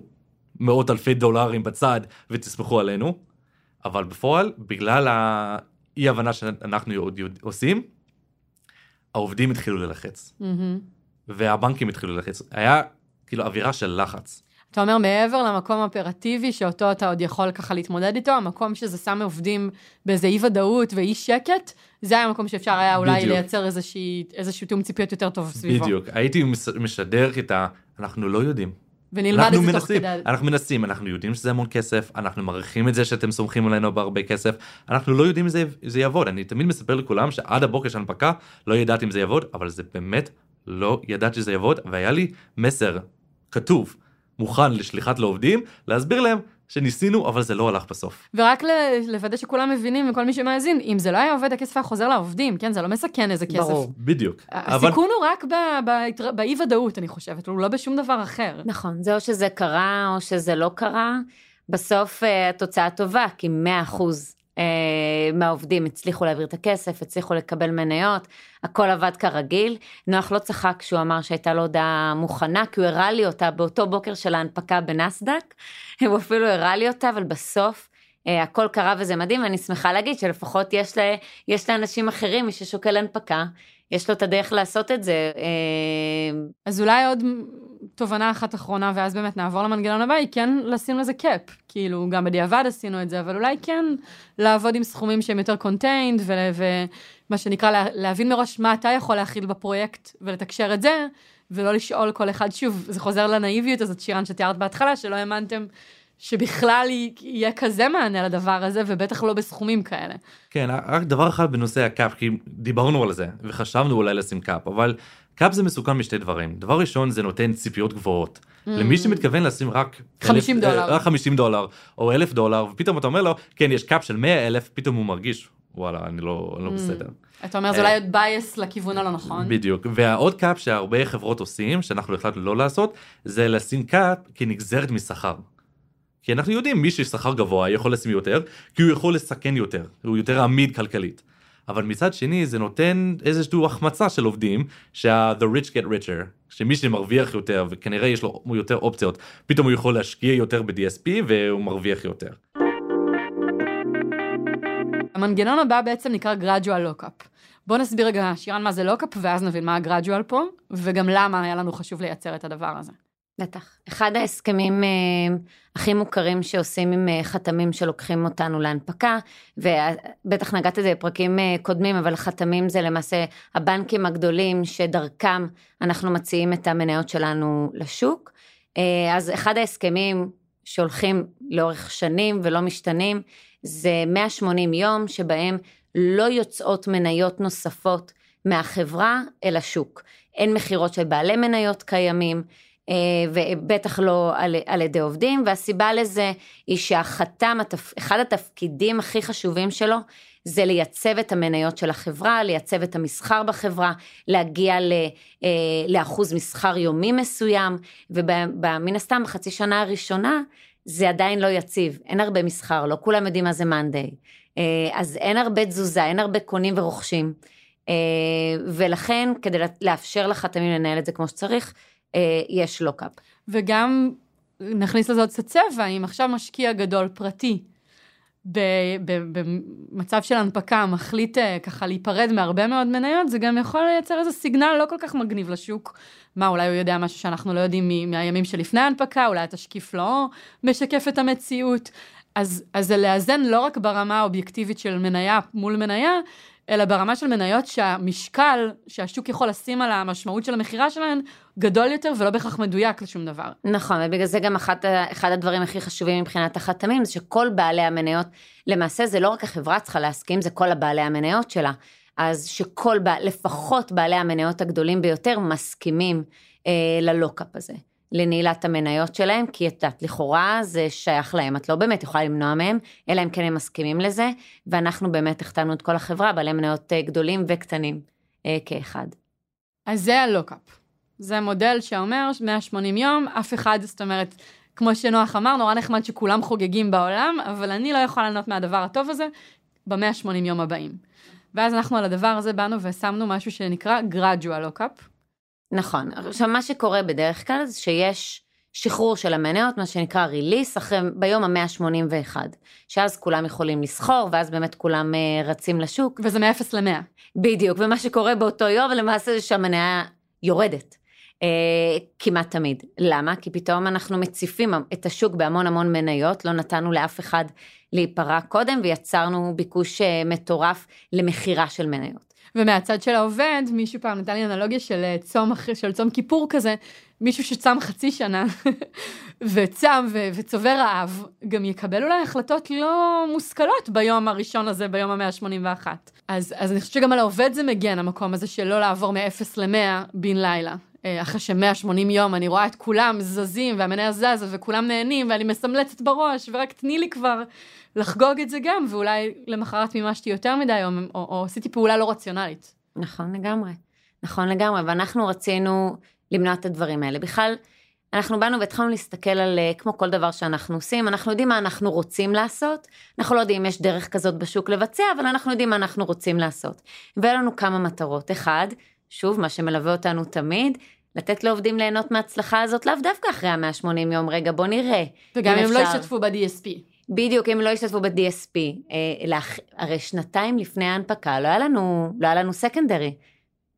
מאות אלפי דולרים בצד ותסמכו עלינו, אבל בפועל, בגלל האי הבנה שאנחנו עושים, העובדים התחילו ללחץ. Mm-hmm. והבנקים התחילו ללחץ. היה כאילו אווירה של לחץ. אתה אומר מעבר למקום האופרטיבי שאותו אתה עוד יכול ככה להתמודד איתו, המקום שזה שם עובדים באיזה אי ודאות ואי שקט, זה היה המקום שאפשר היה אולי בדיוק. לייצר איזושהי, איזשהו תיאום ציפיות יותר טוב סביבו. בדיוק, הייתי משדר את ה... אנחנו לא יודעים. ונלמד את זה תוך כדי. אנחנו מנסים, אנחנו יודעים שזה המון כסף, אנחנו מעריכים את זה שאתם סומכים עלינו בהרבה כסף, אנחנו לא יודעים אם זה, זה יעבוד. אני תמיד מספר לכולם שעד הבוקר של הנפקה לא ידעתי אם זה יעבוד, אבל זה באמת לא ידעתי שזה יעבוד, והיה לי מסר כתוב. מוכן לשליחת לעובדים, להסביר להם שניסינו, אבל זה לא הלך בסוף. ורק לוודא שכולם מבינים, וכל מי שמאזין, אם זה לא היה עובד, הכסף היה חוזר לעובדים, כן? זה לא מסכן איזה כסף. ברור. בדיוק. הסיכון אבל... הוא רק באי-ודאות, אני חושבת, הוא לא בשום דבר אחר. נכון, זה או שזה קרה, או שזה לא קרה. בסוף אה, התוצאה טובה, כי 100 אחוז מהעובדים הצליחו להעביר את הכסף, הצליחו לקבל מניות, הכל עבד כרגיל. נוח לא צחק כשהוא אמר שהייתה לו הודעה מוכנה, כי הוא הראה לי אותה באותו בוקר של ההנפקה בנסדק, הוא אפילו הראה לי אותה, אבל בסוף אה, הכל קרה וזה מדהים, ואני שמחה להגיד שלפחות יש, לה, יש לאנשים אחרים, מי ששוקל הנפקה, יש לו את הדרך לעשות את זה. אה, אז אולי עוד תובנה אחת אחרונה, ואז באמת נעבור למנגנון הבא, היא כן לשים לזה cap. כאילו, גם בדיעבד עשינו את זה, אבל אולי כן לעבוד עם סכומים שהם יותר contained, ומה שנקרא, לה, להבין מראש מה אתה יכול להכיל בפרויקט, ולתקשר את זה, ולא לשאול כל אחד, שוב, זה חוזר לנאיביות הזאת, שירן, שתיארת בהתחלה, שלא האמנתם שבכלל יהיה כזה מענה לדבר הזה, ובטח לא בסכומים כאלה. כן, רק דבר אחד בנושא ה cap, כי דיברנו על זה, וחשבנו אולי לשים cap, אבל cap זה מסוכן משתי דברים. דבר ראשון, זה נותן ציפיות גבוהות. Mm. למי שמתכוון לשים רק 50 אלף, דולר, רק 50 דולר או 1,000 דולר, ופתאום אתה אומר לו, כן, יש cap של 100 אלף, פתאום הוא מרגיש, וואלה, אני לא, אני לא mm. בסדר. אתה אומר, זה אולי עוד bias לכיוון הלא נכון. בדיוק, והעוד cap שהרבה חברות עושים, שאנחנו החלטנו לא לעשות, זה לשים קאפ כנגזרת משכר. כי אנחנו יודעים מי ששכר גבוה יכול לשים יותר, כי הוא יכול לסכן יותר, הוא יותר עמיד כלכלית. אבל מצד שני זה נותן איזושהי החמצה של עובדים שה-the rich get richer, שמי שמרוויח יותר וכנראה יש לו יותר אופציות, פתאום הוא יכול להשקיע יותר ב-DSP והוא מרוויח יותר. המנגנון הבא בעצם נקרא gradual lockup. בוא נסביר רגע, שירן, מה זה לוקאפ, ואז נבין מה הגרדואל פה, וגם למה היה לנו חשוב לייצר את הדבר הזה. בטח. אחד ההסכמים אה, הכי מוכרים שעושים עם אה, חתמים שלוקחים אותנו להנפקה, ובטח נגעת בזה בפרקים אה, קודמים, אבל חתמים זה למעשה הבנקים הגדולים שדרכם אנחנו מציעים את המניות שלנו לשוק. אה, אז אחד ההסכמים שהולכים לאורך שנים ולא משתנים, זה 180 יום שבהם לא יוצאות מניות נוספות מהחברה אל השוק. אין מכירות של בעלי מניות קיימים, ובטח לא על, על ידי עובדים, והסיבה לזה היא שהחתם, אחד התפקידים הכי חשובים שלו, זה לייצב את המניות של החברה, לייצב את המסחר בחברה, להגיע ל, אה, לאחוז מסחר יומי מסוים, ומן הסתם בחצי שנה הראשונה זה עדיין לא יציב, אין הרבה מסחר, לא כולם יודעים מה זה מאנדיי, אה, אז אין הרבה תזוזה, אין הרבה קונים ורוכשים, ולכן כדי לאפשר לחתמים לנהל את זה כמו שצריך, אה, יש לוקאפ. וגם נכניס לזה עוד קצת צבע, אם עכשיו משקיע גדול פרטי במצב של הנפקה מחליט אה, ככה להיפרד מהרבה מאוד מניות, זה גם יכול לייצר איזה סיגנל לא כל כך מגניב לשוק. מה, אולי הוא יודע משהו שאנחנו לא יודעים מהימים שלפני ההנפקה, אולי התשקיף לא משקף את המציאות. אז, אז זה לאזן לא רק ברמה האובייקטיבית של מניה מול מניה, אלא ברמה של מניות שהמשקל שהשוק יכול לשים על המשמעות של המכירה שלהן גדול יותר ולא בהכרח מדויק לשום דבר. נכון, ובגלל זה גם אחת, אחד הדברים הכי חשובים מבחינת החתמים זה שכל בעלי המניות, למעשה זה לא רק החברה צריכה להסכים, זה כל הבעלי המניות שלה. אז שכל, לפחות בעלי המניות הגדולים ביותר מסכימים אה, ללוקאפ הזה. לנעילת המניות שלהם, כי את יודעת, לכאורה זה שייך להם, את לא באמת יכולה למנוע מהם, אלא אם כן הם מסכימים לזה, ואנחנו באמת החתמנו את כל החברה, בעלי מניות אה, גדולים וקטנים אה, כאחד. אז זה הלוקאפ. זה מודל שאומר 180 יום, אף אחד, זאת אומרת, כמו שנוח אמר, נורא נחמד שכולם חוגגים בעולם, אבל אני לא יכולה לענות מהדבר הטוב הזה ב-180 יום הבאים. ואז אנחנו על הדבר הזה באנו ושמנו משהו שנקרא gradual lockup, נכון. עכשיו, מה שקורה בדרך כלל זה שיש שחרור של המניות, מה שנקרא ריליס, אחרי, ביום ה-181, שאז כולם יכולים לסחור, ואז באמת כולם uh, רצים לשוק. וזה מ-0 ל-100. בדיוק, ומה שקורה באותו יום, למעשה זה שהמניה יורדת. Uh, כמעט תמיד. למה? כי פתאום אנחנו מציפים את השוק בהמון המון מניות, לא נתנו לאף אחד להיפרע קודם, ויצרנו ביקוש uh, מטורף למכירה של מניות. ומהצד של העובד, מישהו פעם נתן לי אנלוגיה של אה, צום, של צום כיפור כזה, מישהו שצם חצי שנה וצם ו- וצובר רעב, גם יקבל אולי החלטות לא מושכלות ביום הראשון הזה, ביום המאה ה-81. אז, אז אני חושבת שגם על העובד זה מגן, המקום הזה של לא לעבור מ-0 ל-100 בן לילה. אה, אחרי ש-180 יום אני רואה את כולם זזים והמניה זזה וכולם נהנים ואני מסמלצת בראש ורק תני לי כבר לחגוג את זה גם ואולי למחרת מימשתי יותר מדי או, או, או עשיתי פעולה לא רציונלית. נכון לגמרי, נכון לגמרי ואנחנו רצינו למנוע את הדברים האלה. בכלל, אנחנו באנו והתחלנו להסתכל על, אה, כמו כל דבר שאנחנו עושים, אנחנו יודעים מה אנחנו רוצים לעשות, אנחנו לא יודעים אם יש דרך כזאת בשוק לבצע, אבל אנחנו יודעים מה אנחנו רוצים לעשות. והיו לנו כמה מטרות. אחד, שוב, מה שמלווה אותנו תמיד, לתת לעובדים ליהנות מההצלחה הזאת, לאו דווקא אחרי ה-180 יום, רגע בוא נראה. וגם אם, אם לא ישתתפו ב-DSP. בדיוק, אם לא ישתתפו ב-DSP. אה, הרי שנתיים לפני ההנפקה לא היה לנו, לא היה לנו סקנדרי.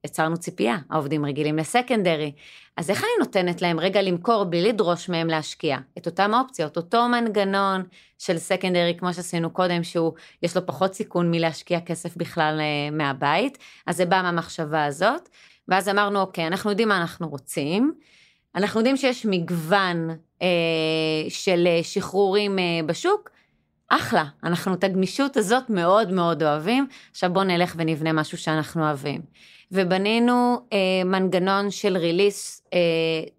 יצרנו ציפייה, העובדים רגילים לסקנדרי. אז איך אני נותנת להם רגע למכור בלי לדרוש מהם להשקיע? את אותם אופציות, אותו מנגנון של סקנדרי, כמו שעשינו קודם, שהוא, יש לו פחות סיכון מלהשקיע כסף בכלל אה, מהבית, אז זה בא מהמחשבה הזאת. ואז אמרנו, אוקיי, אנחנו יודעים מה אנחנו רוצים, אנחנו יודעים שיש מגוון אה, של אה, שחרורים אה, בשוק, אחלה, אנחנו את הגמישות הזאת מאוד מאוד אוהבים, עכשיו בואו נלך ונבנה משהו שאנחנו אוהבים. ובנינו אה, מנגנון של ריליס, אה,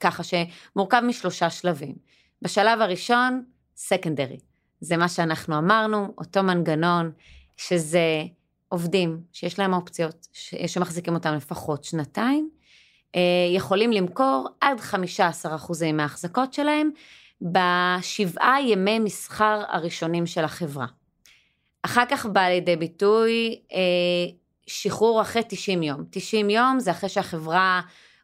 ככה שמורכב משלושה שלבים. בשלב הראשון, סקנדרי. זה מה שאנחנו אמרנו, אותו מנגנון, שזה עובדים שיש להם אופציות, שמחזיקים אותם לפחות שנתיים, אה, יכולים למכור עד 15% מההחזקות שלהם בשבעה ימי מסחר הראשונים של החברה. אחר כך בא לידי ביטוי אה, שחרור אחרי 90 יום. 90 יום זה אחרי שהחברה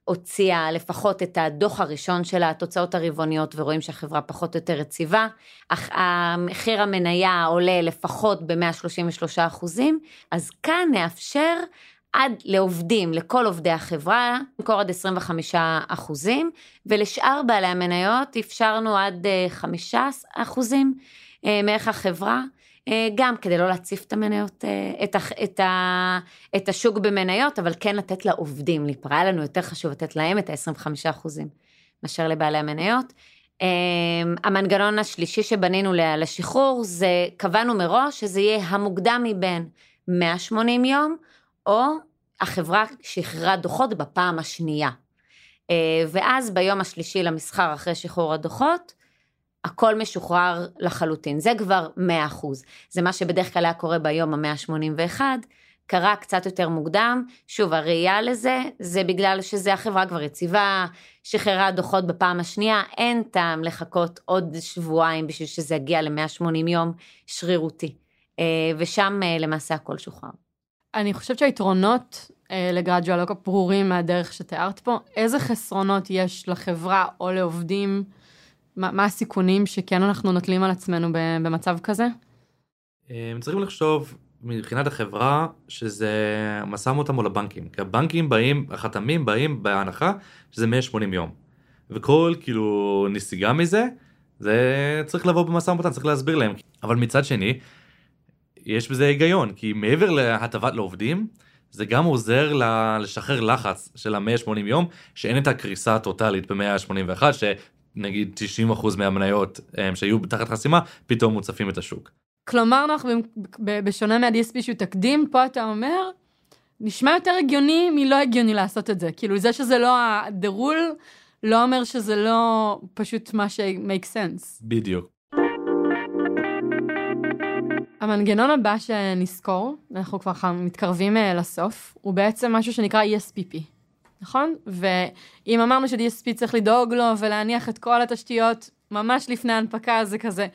הוציאה לפחות את הדוח הראשון של התוצאות הרבעוניות ורואים שהחברה פחות או יותר יציבה, אך המחיר המניה עולה לפחות ב-133 אחוזים, אז כאן נאפשר עד לעובדים, לכל עובדי החברה, למכור עד 25 אחוזים, ולשאר בעלי המניות אפשרנו עד 5 אה, אחוזים אה, מערך החברה. אה, גם כדי לא להציף את המניות, אה, את, את, ה, את השוק במניות, אבל כן לתת לעובדים להיפרע. לנו יותר חשוב לתת להם את ה-25 אחוזים מאשר לבעלי המניות. אה, המנגנון השלישי שבנינו לשחרור זה קבענו מראש שזה יהיה המוקדם מבין 180 יום, או החברה שחררה דוחות בפעם השנייה. ואז ביום השלישי למסחר אחרי שחרור הדוחות, הכל משוחרר לחלוטין, זה כבר 100%. זה מה שבדרך כלל היה קורה ביום ה-181, קרה קצת יותר מוקדם, שוב הראייה לזה, זה בגלל שזה החברה כבר יציבה, שחררה דוחות בפעם השנייה, אין טעם לחכות עוד שבועיים בשביל שזה יגיע ל-180 יום שרירותי, אה, ושם אה, למעשה הכל שוחרר. אני חושבת שהיתרונות אה, לגרדואל לא ברורים מהדרך שתיארת פה, איזה חסרונות יש לחברה או לעובדים מה, מה הסיכונים שכן אנחנו נוטלים על עצמנו במצב כזה? הם צריכים לחשוב מבחינת החברה שזה משא ומתן מול הבנקים. כי הבנקים באים, החתמים באים בהנחה שזה 180 יום. וכל כאילו נסיגה מזה זה צריך לבוא במשא ומתן, צריך להסביר להם. אבל מצד שני, יש בזה היגיון, כי מעבר להטבת לעובדים, זה גם עוזר לשחרר לחץ של ה-180 יום, שאין את הקריסה הטוטאלית ב-181, שנגיד 90% מהמניות הם, שהיו תחת חסימה, פתאום מוצפים את השוק. כלומר, אנחנו בשונה מה-DSP שהוא תקדים, פה אתה אומר, נשמע יותר הגיוני מלא הגיוני לעשות את זה. כאילו, זה שזה לא rule, לא אומר שזה לא פשוט מה ש-make sense. בדיוק. המנגנון הבא שנזכור, אנחנו כבר מתקרבים אה, לסוף, הוא בעצם משהו שנקרא ESPP, נכון? ואם אמרנו ש-DSP צריך לדאוג לו ולהניח את כל התשתיות ממש לפני ההנפקה, זה כזה,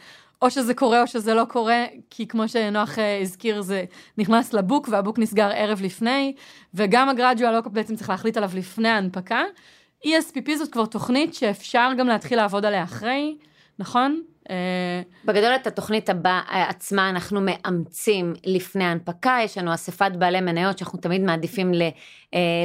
או שזה קורה או שזה לא קורה, כי כמו שנוח אה, הזכיר, זה נכנס לבוק והבוק נסגר ערב לפני, וגם הגרדואל לא בעצם צריך להחליט עליו לפני ההנפקה. ESPP זאת כבר תוכנית שאפשר גם להתחיל לעבוד עליה אחרי, נכון? אה, בגדול את התוכנית הבא, אה, עצמה אנחנו מאמצים לפני ההנפקה, יש לנו אספת בעלי מניות שאנחנו תמיד מעדיפים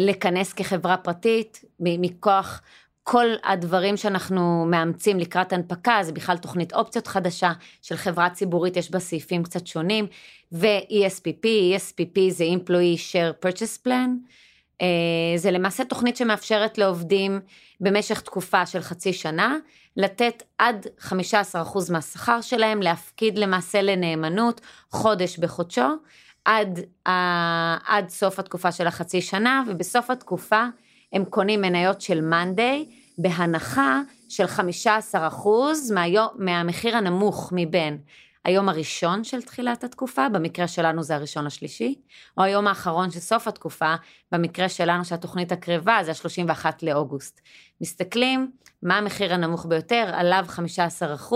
לכנס כחברה פרטית, מכוח כל הדברים שאנחנו מאמצים לקראת הנפקה, זה בכלל תוכנית אופציות חדשה של חברה ציבורית, יש בה סעיפים קצת שונים, ו-ESPP, ESPP זה Employee Share Purchase Plan, אה, זה למעשה תוכנית שמאפשרת לעובדים במשך תקופה של חצי שנה, לתת עד 15% מהשכר שלהם, להפקיד למעשה לנאמנות חודש בחודשו, עד, עד סוף התקופה של החצי שנה, ובסוף התקופה הם קונים מניות של מאנדיי בהנחה של 15% מהיום, מהמחיר הנמוך מבין היום הראשון של תחילת התקופה, במקרה שלנו זה הראשון השלישי, או היום האחרון של סוף התקופה, במקרה שלנו שהתוכנית הקרבה זה ה-31 לאוגוסט. מסתכלים, מה המחיר הנמוך ביותר, עליו 15%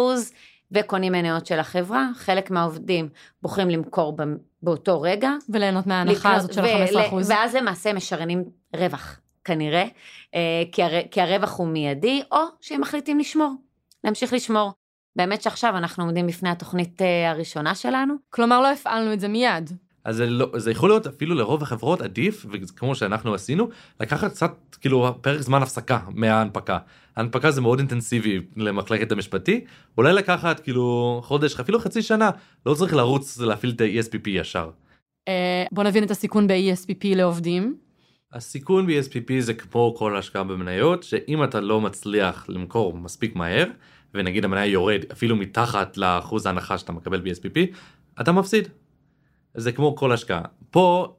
וקונים מניות של החברה, חלק מהעובדים בוחרים למכור באותו רגע. וליהנות מההנחה הזאת של ה-15%. ואז למעשה משריינים רווח. כנראה, אה, כי, הר, כי הרווח הוא מיידי, או שהם מחליטים לשמור, להמשיך לשמור. באמת שעכשיו אנחנו עומדים בפני התוכנית אה, הראשונה שלנו. כלומר, לא הפעלנו את זה מיד. אז זה, לא, זה יכול להיות אפילו לרוב החברות עדיף, וכמו שאנחנו עשינו, לקחת קצת כאילו פרק זמן הפסקה מההנפקה. ההנפקה זה מאוד אינטנסיבי למחלקת המשפטי, אולי לקחת כאילו חודש, אפילו חצי שנה, לא צריך לרוץ להפעיל את ה-ESPP ישר. אה, בוא נבין את הסיכון ב-ESPP לעובדים. הסיכון ב-ESPP זה כמו כל השקעה במניות, שאם אתה לא מצליח למכור מספיק מהר, ונגיד המניה יורד אפילו מתחת לאחוז ההנחה שאתה מקבל ב-ESPP, אתה מפסיד. זה כמו כל השקעה. פה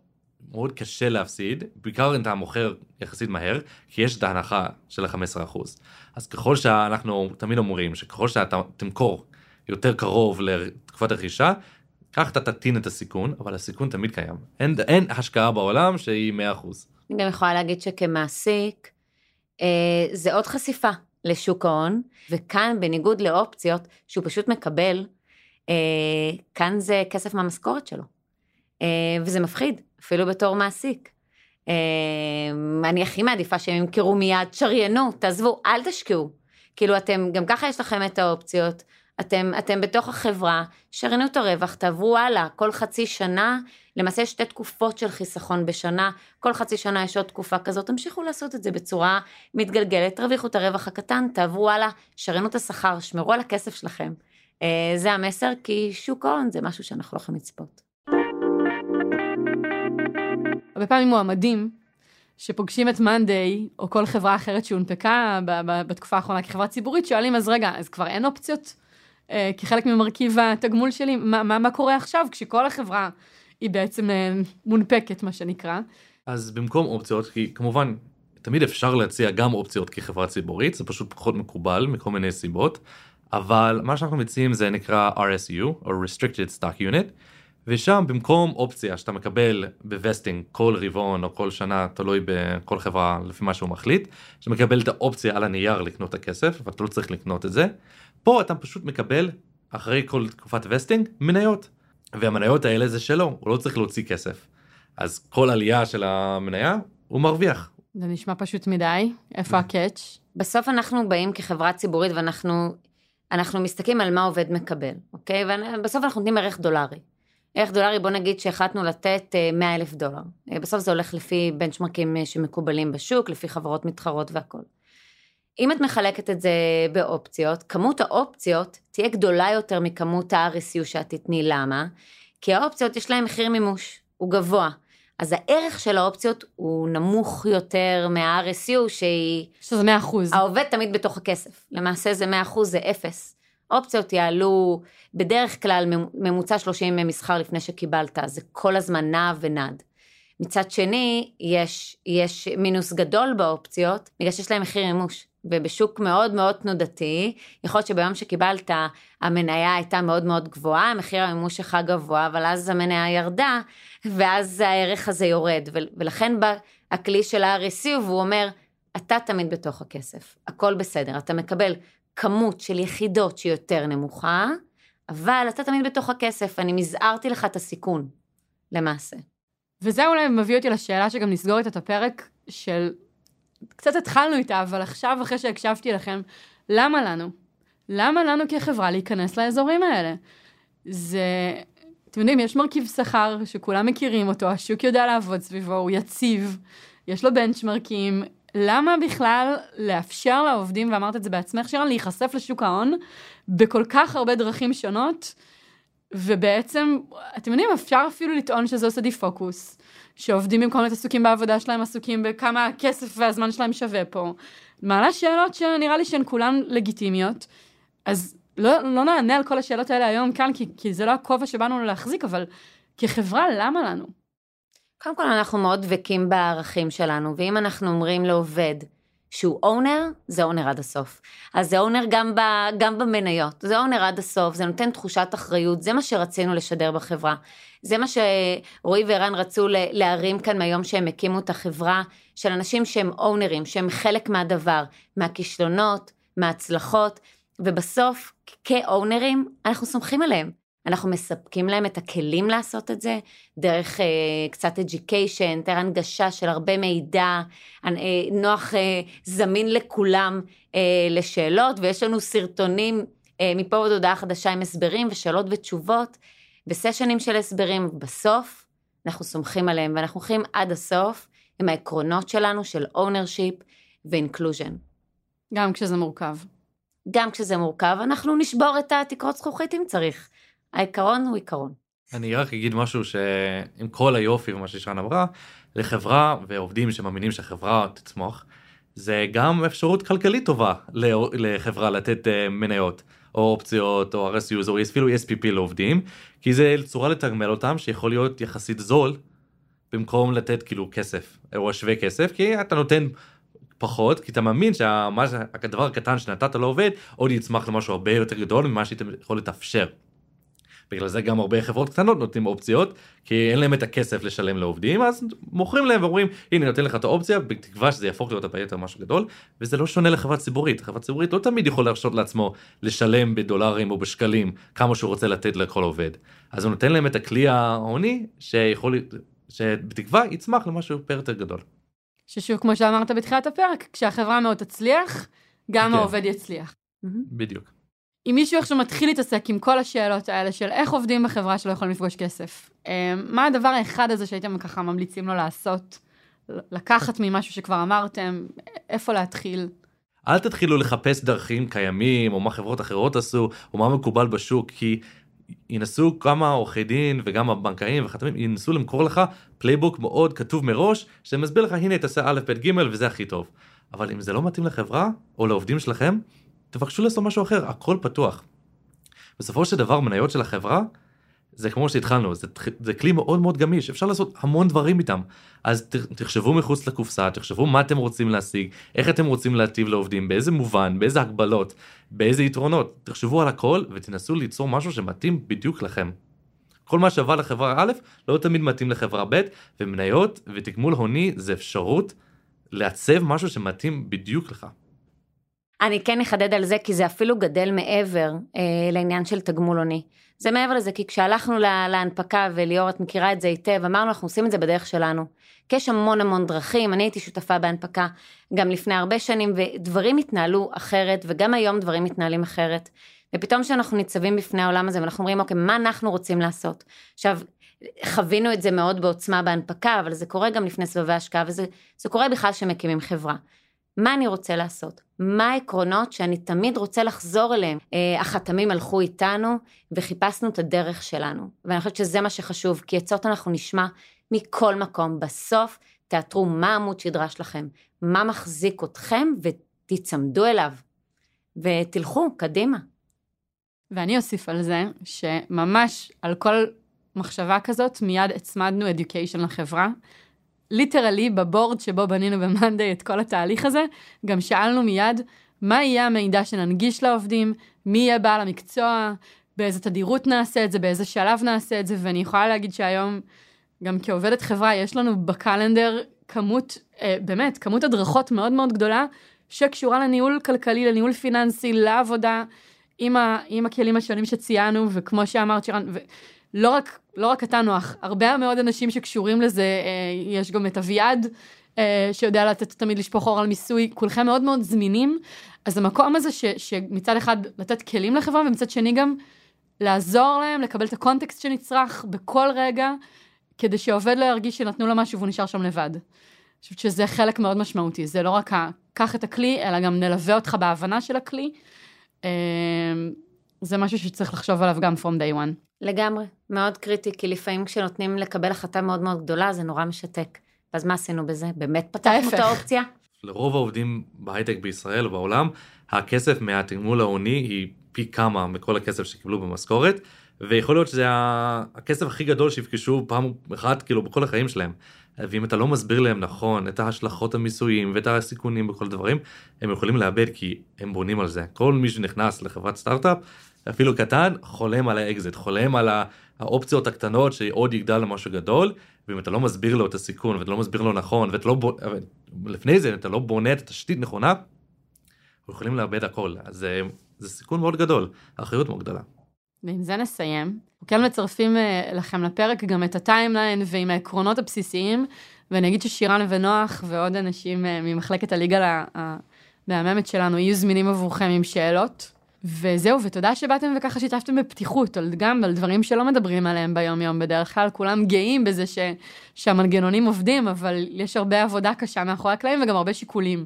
מאוד קשה להפסיד, בעיקר אם אתה מוכר יחסית מהר, כי יש את ההנחה של ה-15%. אז ככל שאנחנו תמיד אומרים שככל שאתה תמכור יותר קרוב לתקופת הרכישה, כך אתה תקטין את הסיכון, אבל הסיכון תמיד קיים. אין, אין השקעה בעולם שהיא 100%. אני גם יכולה להגיד שכמעסיק, אה, זה עוד חשיפה לשוק ההון, וכאן בניגוד לאופציות שהוא פשוט מקבל, אה, כאן זה כסף מהמשכורת שלו. אה, וזה מפחיד, אפילו בתור מעסיק. אה, אני הכי מעדיפה שהם ימכרו מיד, שריינו, תעזבו, אל תשקיעו. כאילו אתם, גם ככה יש לכם את האופציות, אתם, אתם בתוך החברה, שריינו את הרווח, תעברו הלאה, כל חצי שנה, למעשה יש שתי תקופות של חיסכון בשנה, כל חצי שנה יש עוד תקופה כזאת, תמשיכו לעשות את זה בצורה מתגלגלת, תרוויחו את הרווח הקטן, תעברו הלאה, שריינו את השכר, שמרו על הכסף שלכם. אה, זה המסר, כי שוק ההון זה משהו שאנחנו לא יכולים לצפות. הרבה פעמים מועמדים שפוגשים את מאנדיי, או כל חברה אחרת שהונפקה בתקופה האחרונה כחברה ציבורית, שואלים, אז רגע, אז כבר אין אופציות? אה, כחלק ממרכיב התגמול שלי, מה, מה, מה קורה עכשיו כשכל החברה היא בעצם אה, מונפקת, מה שנקרא? אז במקום אופציות, כי כמובן, תמיד אפשר להציע גם אופציות כחברה ציבורית, זה פשוט פחות מקובל מכל מיני סיבות, אבל מה שאנחנו מציעים זה נקרא RSU, או Restricted Stock Unit, ושם במקום אופציה שאתה מקבל בווסטינג כל רבעון או כל שנה, תלוי בכל חברה לפי מה שהוא מחליט, שאתה מקבל את האופציה על הנייר לקנות את הכסף, ואתה לא צריך לקנות את זה, פה אתה פשוט מקבל אחרי כל תקופת vesting מניות, והמניות האלה זה שלו, הוא לא צריך להוציא כסף. אז כל עלייה של המניה הוא מרוויח. זה נשמע פשוט מדי, איפה הקאץ'? בסוף אנחנו באים כחברה ציבורית ואנחנו אנחנו מסתכלים על מה עובד מקבל, אוקיי? ובסוף אנחנו נותנים ערך דולרי. ערך דולרי, בוא נגיד שהחלטנו לתת 100 אה, אלף דולר. אה, בסוף זה הולך לפי בנצ'מרקים אה, שמקובלים בשוק, לפי חברות מתחרות והכל. אם את מחלקת את זה באופציות, כמות האופציות תהיה גדולה יותר מכמות ה-RSU שאת תתני. למה? כי האופציות יש להן מחיר מימוש, הוא גבוה. אז הערך של האופציות הוא נמוך יותר מה-RSU שהיא... שזה 100 אחוז. העובד תמיד בתוך הכסף. למעשה זה 100 אחוז, זה אפס. אופציות יעלו בדרך כלל ממוצע 30 ימי מסחר לפני שקיבלת, זה כל הזמן נע ונד. מצד שני, יש, יש מינוס גדול באופציות, בגלל שיש להם מחיר מימוש. ובשוק מאוד מאוד תנודתי, יכול להיות שביום שקיבלת המניה הייתה מאוד מאוד גבוהה, מחיר המימוש שלך גבוה, אבל אז המניה ירדה, ואז הערך הזה יורד. ולכן בא הכלי של ה-RSU, והוא אומר, אתה תמיד בתוך הכסף, הכל בסדר, אתה מקבל כמות של יחידות שהיא יותר נמוכה, אבל אתה תמיד בתוך הכסף, אני מזערתי לך את הסיכון, למעשה. וזה אולי מביא אותי לשאלה שגם נסגור את הפרק של קצת התחלנו איתה, אבל עכשיו, אחרי שהקשבתי לכם, למה לנו? למה לנו כחברה להיכנס לאזורים האלה? זה, אתם יודעים, יש מרכיב שכר שכולם מכירים אותו, השוק יודע לעבוד סביבו, הוא יציב, יש לו בנצ'מרקים. למה בכלל לאפשר לעובדים, ואמרת את זה בעצמך, שירן, להיחשף לשוק ההון בכל כך הרבה דרכים שונות? ובעצם, אתם יודעים, אפשר אפילו לטעון שזה עושה דיפוקוס. שעובדים במקום להיות עסוקים בעבודה שלהם, עסוקים בכמה הכסף והזמן שלהם שווה פה. מעלה שאלות שנראה לי שהן כולן לגיטימיות. אז לא, לא נענה על כל השאלות האלה היום כאן, כי, כי זה לא הכובע שבאנו להחזיק, אבל כחברה, למה לנו? קודם כל, אנחנו מאוד דבקים בערכים שלנו, ואם אנחנו אומרים לעובד, שהוא אונר, זה אונר עד הסוף. אז זה אונר גם, ב, גם במניות, זה אונר עד הסוף, זה נותן תחושת אחריות, זה מה שרצינו לשדר בחברה. זה מה שרועי וערן רצו להרים כאן מהיום שהם הקימו את החברה, של אנשים שהם אונרים, שהם חלק מהדבר, מהכישלונות, מההצלחות, ובסוף, כאונרים, אנחנו סומכים עליהם. אנחנו מספקים להם את הכלים לעשות את זה, דרך אה, קצת education, יותר הנגשה של הרבה מידע, אה, נוח, אה, זמין לכולם אה, לשאלות, ויש לנו סרטונים אה, מפה עוד הודעה חדשה עם הסברים ושאלות ותשובות, וסשנים של הסברים. בסוף, אנחנו סומכים עליהם, ואנחנו הולכים עד הסוף עם העקרונות שלנו של ownership ו-inclusion. גם כשזה מורכב. גם כשזה מורכב, אנחנו נשבור את התקרות זכוכית אם צריך. העיקרון הוא עיקרון. אני רק אגיד משהו שעם כל היופי ומה ששרן אמרה, לחברה ועובדים שמאמינים שהחברה תצמוח, זה גם אפשרות כלכלית טובה לחברה לתת אה, מניות. או אופציות או RSUs או אפילו SPP לעובדים כי זה צורה לתגמל אותם שיכול להיות יחסית זול במקום לתת כאילו כסף או שווה כסף כי אתה נותן פחות כי אתה מאמין שהדבר הקטן שנתת לעובד עוד יצמח למשהו הרבה יותר גדול ממה שאתה יכול לתאפשר. בגלל זה גם הרבה חברות קטנות נותנים אופציות, כי אין להם את הכסף לשלם לעובדים, אז מוכרים להם ואומרים, הנה נותן לך את האופציה, בתקווה שזה יהפוך להיות הרבה יותר משהו גדול, וזה לא שונה לחברה ציבורית. חברה ציבורית לא תמיד יכול להרשות לעצמו לשלם בדולרים או בשקלים כמה שהוא רוצה לתת לכל עובד. אז הוא נותן להם את הכלי ההוני שיכול, שבתקווה יצמח למשהו יותר גדול. ששוב, כמו שאמרת בתחילת הפרק, כשהחברה מאוד תצליח, גם כן. העובד יצליח. בדיוק. אם מישהו עכשיו מתחיל להתעסק עם כל השאלות האלה של איך עובדים בחברה שלא יכולים לפגוש כסף, אה, מה הדבר האחד הזה שהייתם ככה ממליצים לו לעשות? לקחת ממשהו שכבר אמרתם, איפה להתחיל? אל תתחילו לחפש דרכים קיימים, או מה חברות אחרות עשו, או מה מקובל בשוק, כי ינסו כמה עורכי דין וגם הבנקאים וחתמים, ינסו למכור לך playbook מאוד כתוב מראש, שמסביר לך, הנה תעשה א', ב', ג', וזה הכי טוב. אבל אם זה לא מתאים לחברה, או לעובדים שלכם, תבקשו לעשות משהו אחר, הכל פתוח. בסופו של דבר מניות של החברה זה כמו שהתחלנו, זה, זה כלי מאוד מאוד גמיש, אפשר לעשות המון דברים איתם. אז תחשבו מחוץ לקופסה, תחשבו מה אתם רוצים להשיג, איך אתם רוצים להטיב לעובדים, באיזה מובן, באיזה הגבלות, באיזה יתרונות. תחשבו על הכל ותנסו ליצור משהו שמתאים בדיוק לכם. כל מה שעבר לחברה א' לא תמיד מתאים לחברה ב', ומניות ותגמול הוני זה אפשרות לעצב משהו שמתאים בדיוק לך. אני כן אחדד על זה, כי זה אפילו גדל מעבר אה, לעניין של תגמול עוני. זה מעבר לזה, כי כשהלכנו לה, להנפקה, וליאור, את מכירה את זה היטב, אמרנו, אנחנו עושים את זה בדרך שלנו. כי יש המון המון דרכים, אני הייתי שותפה בהנפקה גם לפני הרבה שנים, ודברים התנהלו אחרת, וגם היום דברים מתנהלים אחרת. ופתאום כשאנחנו ניצבים בפני העולם הזה, ואנחנו אומרים, אוקיי, מה אנחנו רוצים לעשות? עכשיו, חווינו את זה מאוד בעוצמה בהנפקה, אבל זה קורה גם לפני סבבי השקעה, וזה קורה בכלל כשמקימים חברה. מה אני רוצה לעשות? מה העקרונות שאני תמיד רוצה לחזור אליהם? אה, החתמים הלכו איתנו וחיפשנו את הדרך שלנו. ואני חושבת שזה מה שחשוב, כי עצות אנחנו נשמע מכל מקום. בסוף תאתרו מה עמוד שדרה שלכם, מה מחזיק אתכם ותיצמדו אליו. ותלכו, קדימה. ואני אוסיף על זה, שממש על כל מחשבה כזאת, מיד הצמדנו education לחברה. ליטרלי בבורד שבו בנינו במאנדיי את כל התהליך הזה, גם שאלנו מיד מה יהיה המידע שננגיש לעובדים, מי יהיה בעל המקצוע, באיזה תדירות נעשה את זה, באיזה שלב נעשה את זה, ואני יכולה להגיד שהיום, גם כעובדת חברה, יש לנו בקלנדר כמות, אה, באמת, כמות הדרכות מאוד מאוד גדולה, שקשורה לניהול כלכלי, לניהול פיננסי, לעבודה, עם, ה, עם הכלים השונים שציינו, וכמו שאמרת, שירן, ו... לא רק, לא רק אתה נוח, הרבה מאוד אנשים שקשורים לזה, אה, יש גם את אביעד, אה, שיודע לתת תמיד לשפוך אור על מיסוי, כולכם מאוד מאוד זמינים, אז המקום הזה ש, שמצד אחד לתת כלים לחברה, ומצד שני גם לעזור להם לקבל את הקונטקסט שנצרך בכל רגע, כדי שעובד לא ירגיש שנתנו לו משהו והוא נשאר שם לבד. אני חושבת שזה חלק מאוד משמעותי, זה לא רק ה... קח את הכלי, אלא גם נלווה אותך בהבנה של הכלי. זה משהו שצריך לחשוב עליו גם from day one. לגמרי, מאוד קריטי, כי לפעמים כשנותנים לקבל החלטה מאוד מאוד גדולה, זה נורא משתק. אז מה עשינו בזה? באמת פתחנו את האופציה? לרוב העובדים בהייטק בישראל ובעולם, הכסף מהתגמול ההוני היא פי כמה מכל הכסף שקיבלו במשכורת, ויכול להיות שזה הכסף הכי גדול שיפגשו פעם אחת כאילו בכל החיים שלהם. ואם אתה לא מסביר להם נכון את ההשלכות המיסויים ואת הסיכונים וכל הדברים, הם יכולים לאבד כי הם בונים על זה. כל מי שנכנס לחברת סטארט-אפ, אפילו קטן, חולם על האקזיט, חולם על האופציות הקטנות שעוד יגדל למשהו גדול, ואם אתה לא מסביר לו את הסיכון ואתה לא מסביר לו נכון, ואתה לא, לפני זה אתה לא בונה את התשתית נכונה, יכולים לאבד הכל. אז זה, זה סיכון מאוד גדול, אחריות מאוד גדולה. ועם זה נסיים. כן מצרפים אה, לכם לפרק גם את ה timeline ועם העקרונות הבסיסיים, ואני אגיד ששירן ונוח ועוד אנשים אה, ממחלקת הליגה המהממת שלנו יהיו זמינים עבורכם עם שאלות. וזהו, ותודה שבאתם וככה שיתפתם בפתיחות, גם על דברים שלא מדברים עליהם ביום-יום בדרך כלל, כולם גאים בזה ש, שהמנגנונים עובדים, אבל יש הרבה עבודה קשה מאחורי הקלעים וגם הרבה שיקולים.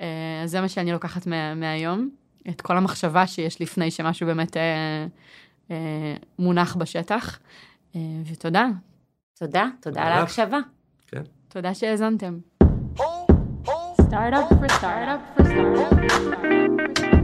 אה, אז זה מה שאני לוקחת מה, מהיום, את כל המחשבה שיש לפני שמשהו באמת אה, אה, מונח בשטח, אה, ותודה. תודה, תודה על ההקשבה. כן. תודה שהאזנתם. Startup for startup for startup for startup.